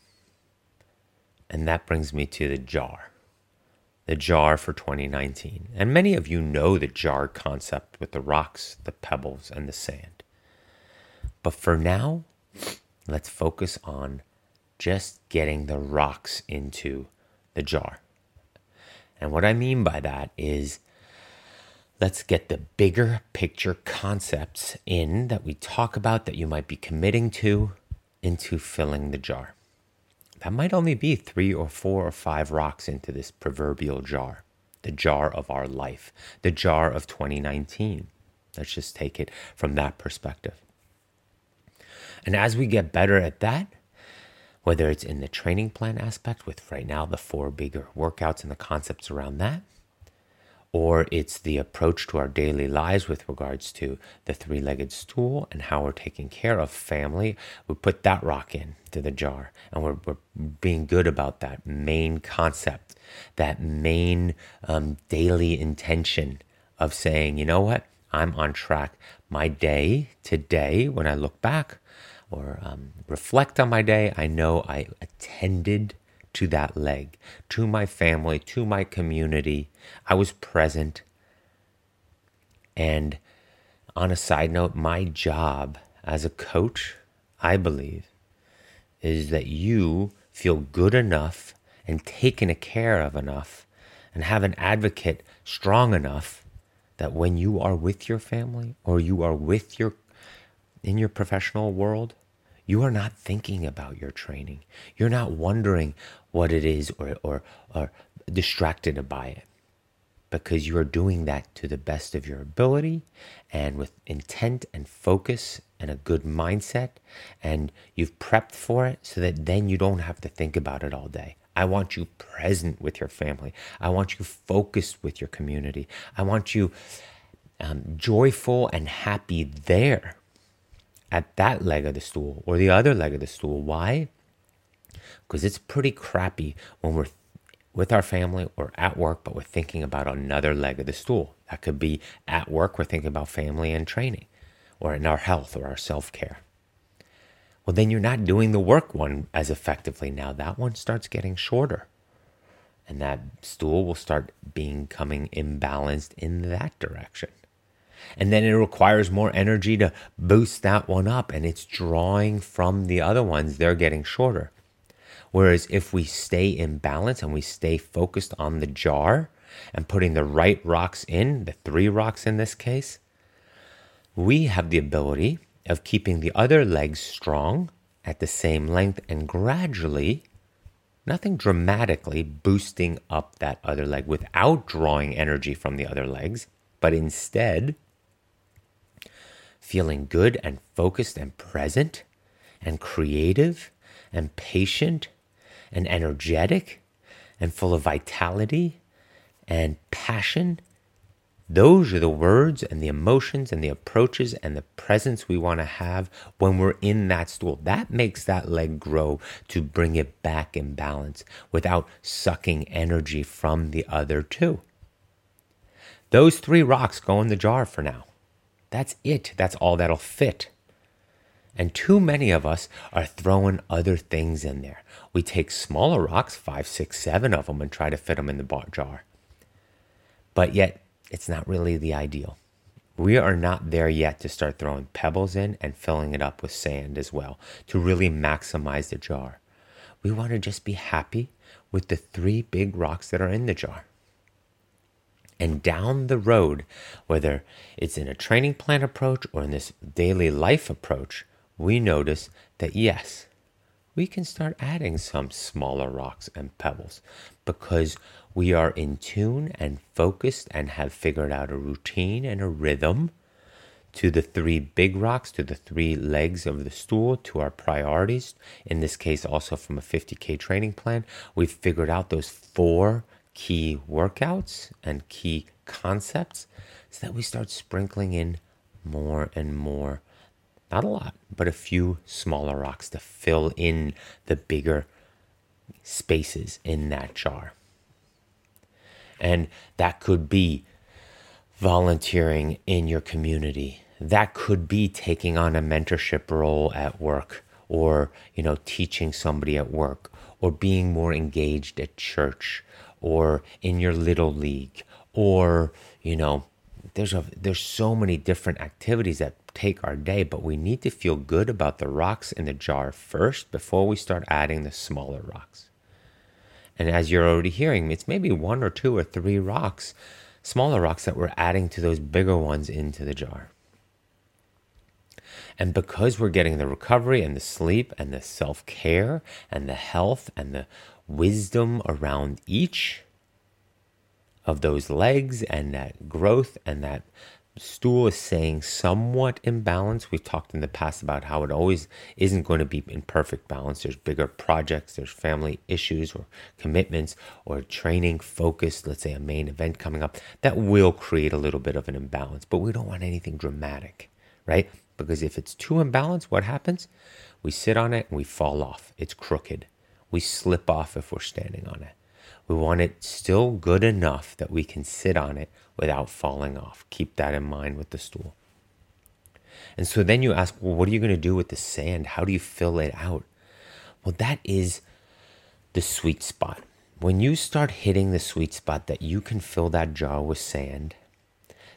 And that brings me to the jar. The jar for 2019. And many of you know the jar concept with the rocks, the pebbles, and the sand. But for now, let's focus on just getting the rocks into the jar. And what I mean by that is let's get the bigger picture concepts in that we talk about that you might be committing to into filling the jar that might only be three or four or five rocks into this proverbial jar, the jar of our life, the jar of 2019. Let's just take it from that perspective. And as we get better at that, whether it's in the training plan aspect with right now the four bigger workouts and the concepts around that, or it's the approach to our daily lives with regards to the three legged stool and how we're taking care of family. We put that rock in to the jar and we're, we're being good about that main concept, that main um, daily intention of saying, you know what, I'm on track. My day today, when I look back or um, reflect on my day, I know I attended to that leg, to my family, to my community. I was present. And on a side note, my job as a coach, I believe, is that you feel good enough and taken care of enough and have an advocate strong enough that when you are with your family or you are with your in your professional world you are not thinking about your training. You're not wondering what it is or, or, or distracted by it because you are doing that to the best of your ability and with intent and focus and a good mindset. And you've prepped for it so that then you don't have to think about it all day. I want you present with your family. I want you focused with your community. I want you um, joyful and happy there at that leg of the stool or the other leg of the stool. Why? Because it's pretty crappy when we're with our family or at work, but we're thinking about another leg of the stool. That could be at work, we're thinking about family and training, or in our health or our self care. Well, then you're not doing the work one as effectively. Now that one starts getting shorter. And that stool will start becoming imbalanced in that direction and then it requires more energy to boost that one up and it's drawing from the other ones. They're getting shorter. Whereas if we stay in balance and we stay focused on the jar and putting the right rocks in the three rocks in this case we have the ability of keeping the other legs strong at the same length and gradually nothing dramatically boosting up that other leg without drawing energy from the other legs but instead feeling good and focused and present and creative and patient and energetic and full of vitality and passion. Those are the words and the emotions and the approaches and the presence we want to have when we're in that stool. That makes that leg grow to bring it back in balance without sucking energy from the other two. Those three rocks go in the jar for now. That's it. That's all that'll fit. And too many of us are throwing other things in there. We take smaller rocks, five, six, seven of them, and try to fit them in the jar. But yet, it's not really the ideal. We are not there yet to start throwing pebbles in and filling it up with sand as well to really maximize the jar. We want to just be happy with the three big rocks that are in the jar. And down the road, whether it's in a training plan approach or in this daily life approach, we notice that yes, we can start adding some smaller rocks and pebbles because we are in tune and focused and have figured out a routine and a rhythm to the three big rocks, to the three legs of the stool, to our priorities. In this case, also from a 50K training plan, we've figured out those four key workouts and key concepts so that we start sprinkling in more and more, not a lot, but a few smaller rocks to fill in the bigger spaces in that jar. And that could be volunteering in your community. That could be taking on a mentorship role at work or, you know, teaching somebody at work or being more engaged at church or in your little league or, you know, there's a there's so many different activities that take our day, but we need to feel good about the rocks in the jar first before we start adding the smaller rocks. And as you're already hearing, it's maybe one or two or three rocks smaller rocks that we're adding to those bigger ones into the jar. And because we're getting the recovery and the sleep and the self care and the health and the wisdom around each of those legs and that growth and that stool is saying somewhat in balance. We've talked in the past about how it always isn't going to be in perfect balance. There's bigger projects, there's family issues or commitments or training focus, let's say a main event coming up, that will create a little bit of an imbalance. But we don't want anything dramatic, right? Because if it's too imbalanced, what happens? We sit on it and we fall off. It's crooked. We slip off if we're standing on it. We want it still good enough that we can sit on it without falling off. Keep that in mind with the stool. And so then you ask, well, what are you going to do with the sand? How do you fill it out? Well, that is the sweet spot. When you start hitting the sweet spot that you can fill that jar with sand,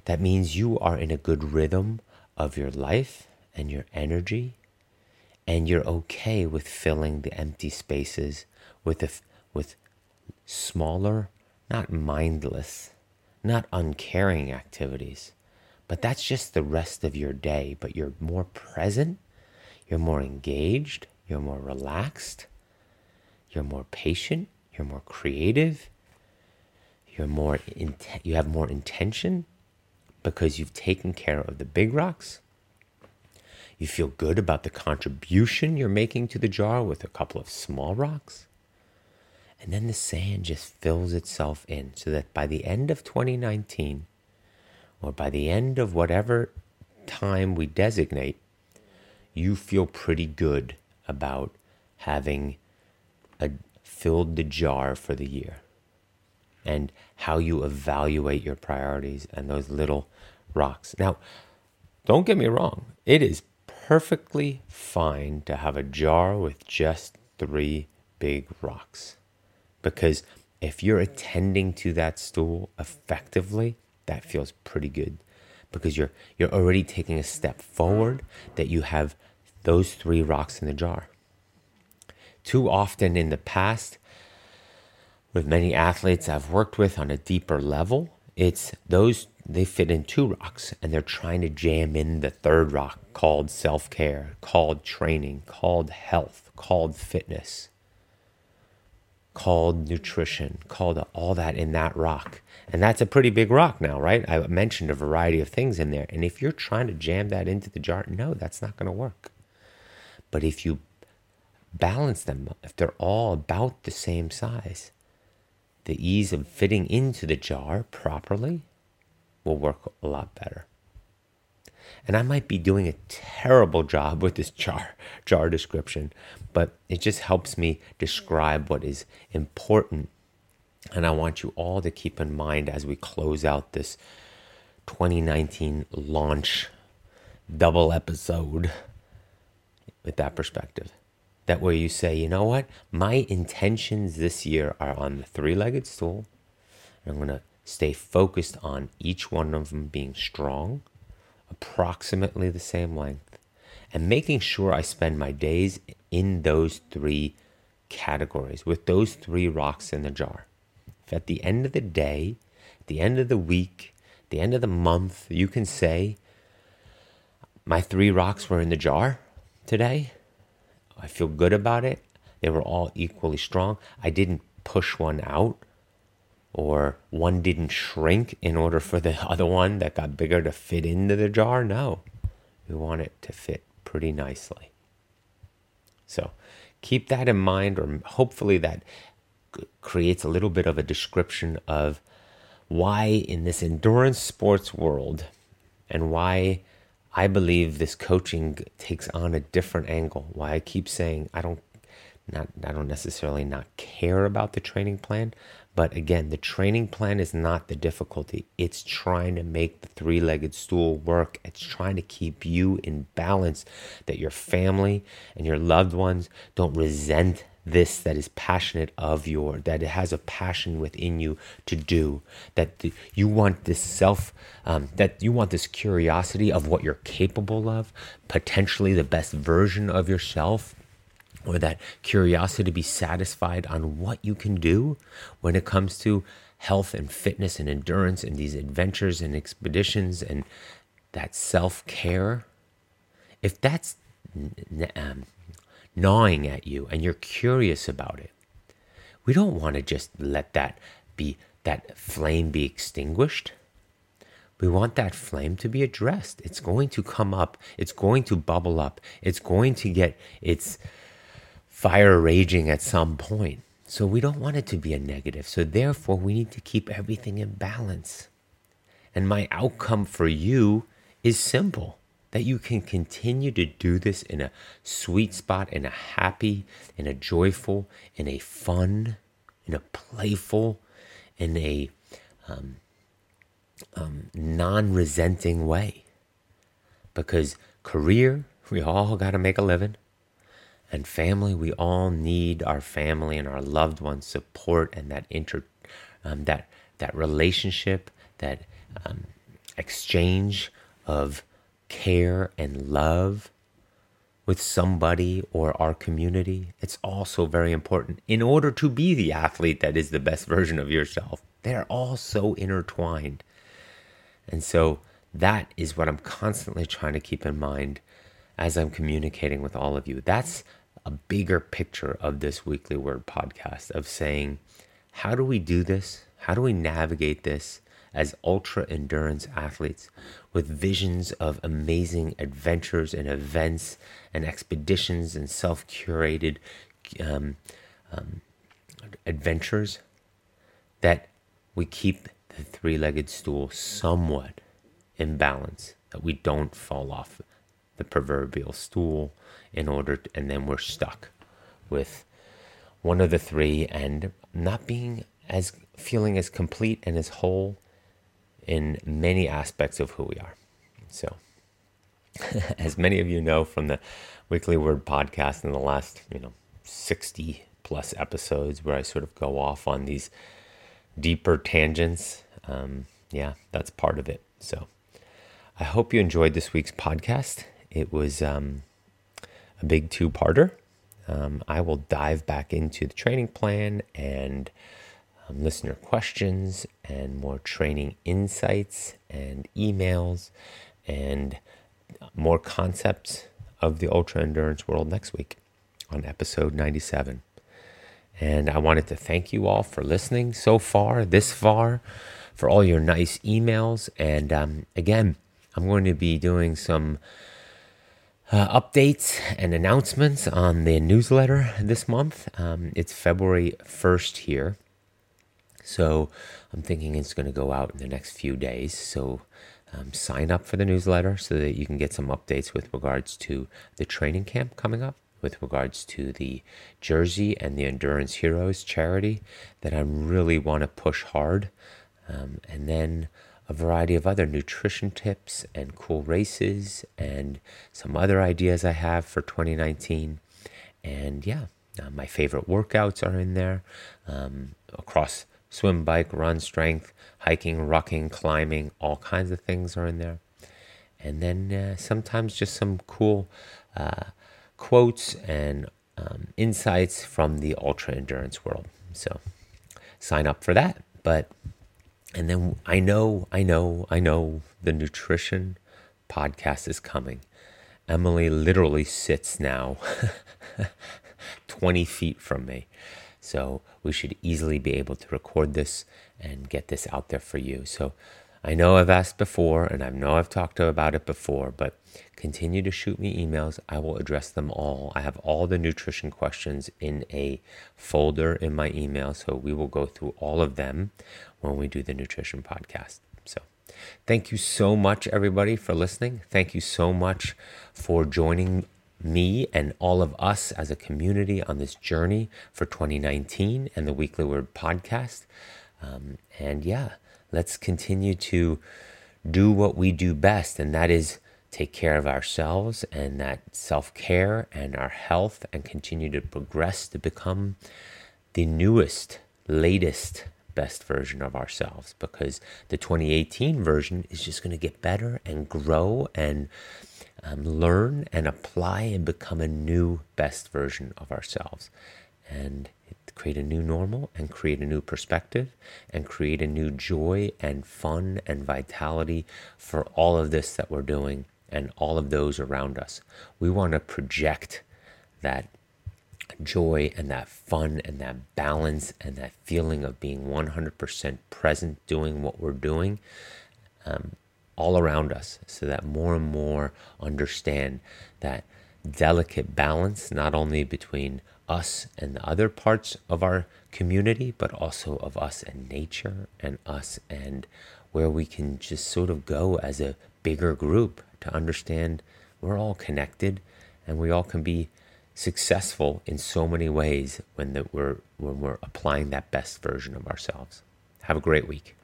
that means you are in a good rhythm of your life and your energy, and you're okay with filling the empty spaces with, a, with smaller, not mindless, not uncaring activities, but that's just the rest of your day. But you're more present, you're more engaged, you're more relaxed, you're more patient, you're more creative, you're more in, you have more intention because you've taken care of the big rocks. You feel good about the contribution you're making to the jar with a couple of small rocks. And then the sand just fills itself in so that by the end of 2019, or by the end of whatever time we designate, you feel pretty good about having a, filled the jar for the year and how you evaluate your priorities and those little rocks. Now, don't get me wrong, it is perfectly fine to have a jar with just three big rocks. Because if you're attending to that stool effectively, that feels pretty good because you're you're already taking a step forward that you have those three rocks in the jar. Too often in the past, with many athletes I've worked with on a deeper level, it's those they fit in two rocks and they're trying to jam in the third rock called self-care, called training, called health, called fitness called nutrition, called all that in that rock. And that's a pretty big rock now, right? I mentioned a variety of things in there. And if you're trying to jam that into the jar, no, that's not going to work. But if you balance them, if they're all about the same size, the ease of fitting into the jar properly will work a lot better. And I might be doing a terrible job with this jar jar description, but it just helps me describe what is important. And I want you all to keep in mind as we close out this 2019 launch double episode with that perspective. That where you say, you know what? My intentions this year are on the three legged stool. I'm going to stay focused on each one of them being strong approximately the same length, and making sure I spend my days in those three categories with those three rocks in the jar. If at the end of the day, at the end of the week, the end of the month, you can say, My three rocks were in the jar today. I feel good about it. They were all equally strong. I didn't push one out or one didn't shrink in order for the other one that got bigger to fit into the jar. No, we want it to fit pretty nicely. So keep that in mind, or hopefully that creates a little bit of a description of why in this endurance sports world and why I believe this coaching takes on a different angle. Why I keep saying I don't not I don't necessarily not care about the training plan, but again, the training plan is not the difficulty. It's trying to make the three-legged stool work. It's trying to keep you in balance that your family and your loved ones don't resent this that is passionate of your that it has a passion within you to do that the, you want this self um, that you want this curiosity of what you're capable of potentially the best version of yourself or that curiosity to be satisfied on what you can do when it comes to health and fitness and endurance and these adventures and expeditions and that self-care. If that's um, gnawing at you and you're curious about it. We don't want to just let that be that flame be extinguished. We want that flame to be addressed. It's going to come up, it's going to bubble up, it's going to get its fire raging at some point. So we don't want it to be a negative. So therefore, we need to keep everything in balance. And my outcome for you is simple that you can continue to do this in a sweet spot, in a happy, in a joyful, in a fun, in a playful, in a um, um, non resenting way. Because career, we all got to make a living. And family, we all need our family and our loved ones support and that inter, um, that that relationship, that um, exchange of care and love with somebody or our community, it's also very important in order to be the athlete that is the best version of yourself. They're all so intertwined. And so that is what I'm constantly trying to keep in mind as I'm communicating with all of you. That's a bigger picture of this weekly word podcast of saying, how do we do this? How do we navigate this? As ultra endurance athletes with visions of amazing adventures and events and expeditions and self curated um, um, adventures that we keep the three legged stool somewhat in balance, that we don't fall off the proverbial stool in order, to, and then we're stuck with one of the three and not being as feeling as complete and as whole in many aspects of who we are. So, as many of you know from the Weekly Word podcast in the last, you know, 60 plus episodes where I sort of go off on these deeper tangents, um, yeah, that's part of it. So, I hope you enjoyed this week's podcast. It was um, a big two parter. Um, I will dive back into the training plan and um, listener questions and more training insights and emails and more concepts of the ultra endurance world next week on episode 97. And I wanted to thank you all for listening so far, this far, for all your nice emails. And um, again, I'm going to be doing some uh, updates and announcements on the newsletter this month. Um, it's February 1st here. So I'm thinking it's going to go out in the next few days. So um, sign up for the newsletter so that you can get some updates with regards to the training camp coming up, with regards to the Jersey and the Endurance Heroes charity that I really want to push hard. Um, and then a variety of other nutrition tips and cool races and some other ideas I have for 2019. And yeah, uh, my favorite workouts are in there um, across swim, bike, run, strength, hiking, rucking, climbing, all kinds of things are in there. And then uh, sometimes just some cool uh, quotes and um, insights from the ultra endurance world. So sign up for that. But, and then I know, I know, I know the nutrition podcast is coming. Emily literally sits now 20 feet from me. So we should easily be able to record this and get this out there for you. So I know I've asked before and I know I've talked about it before, but continue to shoot me emails. I will address them all. I have all the nutrition questions in a folder in my email. So we will go through all of them when we do the nutrition podcast. So thank you so much, everybody, for listening. Thank you so much for joining me and all of us as a community on this journey for 2019 and the Weekly Word podcast. Um, and yeah, let's continue to do what we do best, and that is take care of ourselves and that self care and our health, and continue to progress to become the newest, latest, best version of ourselves because the 2018 version is just going to get better and grow and um, learn and apply and become a new best version of ourselves. And create a new normal and create a new perspective and create a new joy and fun and vitality for all of this that we're doing and all of those around us. We want to project that joy and that fun and that balance and that feeling of being 100% present doing what we're doing um, all around us so that more and more understand that delicate balance not only between us and the other parts of our community, but also of us and nature and us and where we can just sort of go as a bigger group to understand we're all connected and we all can be successful in so many ways when we're when we're applying that best version of ourselves. Have a great week.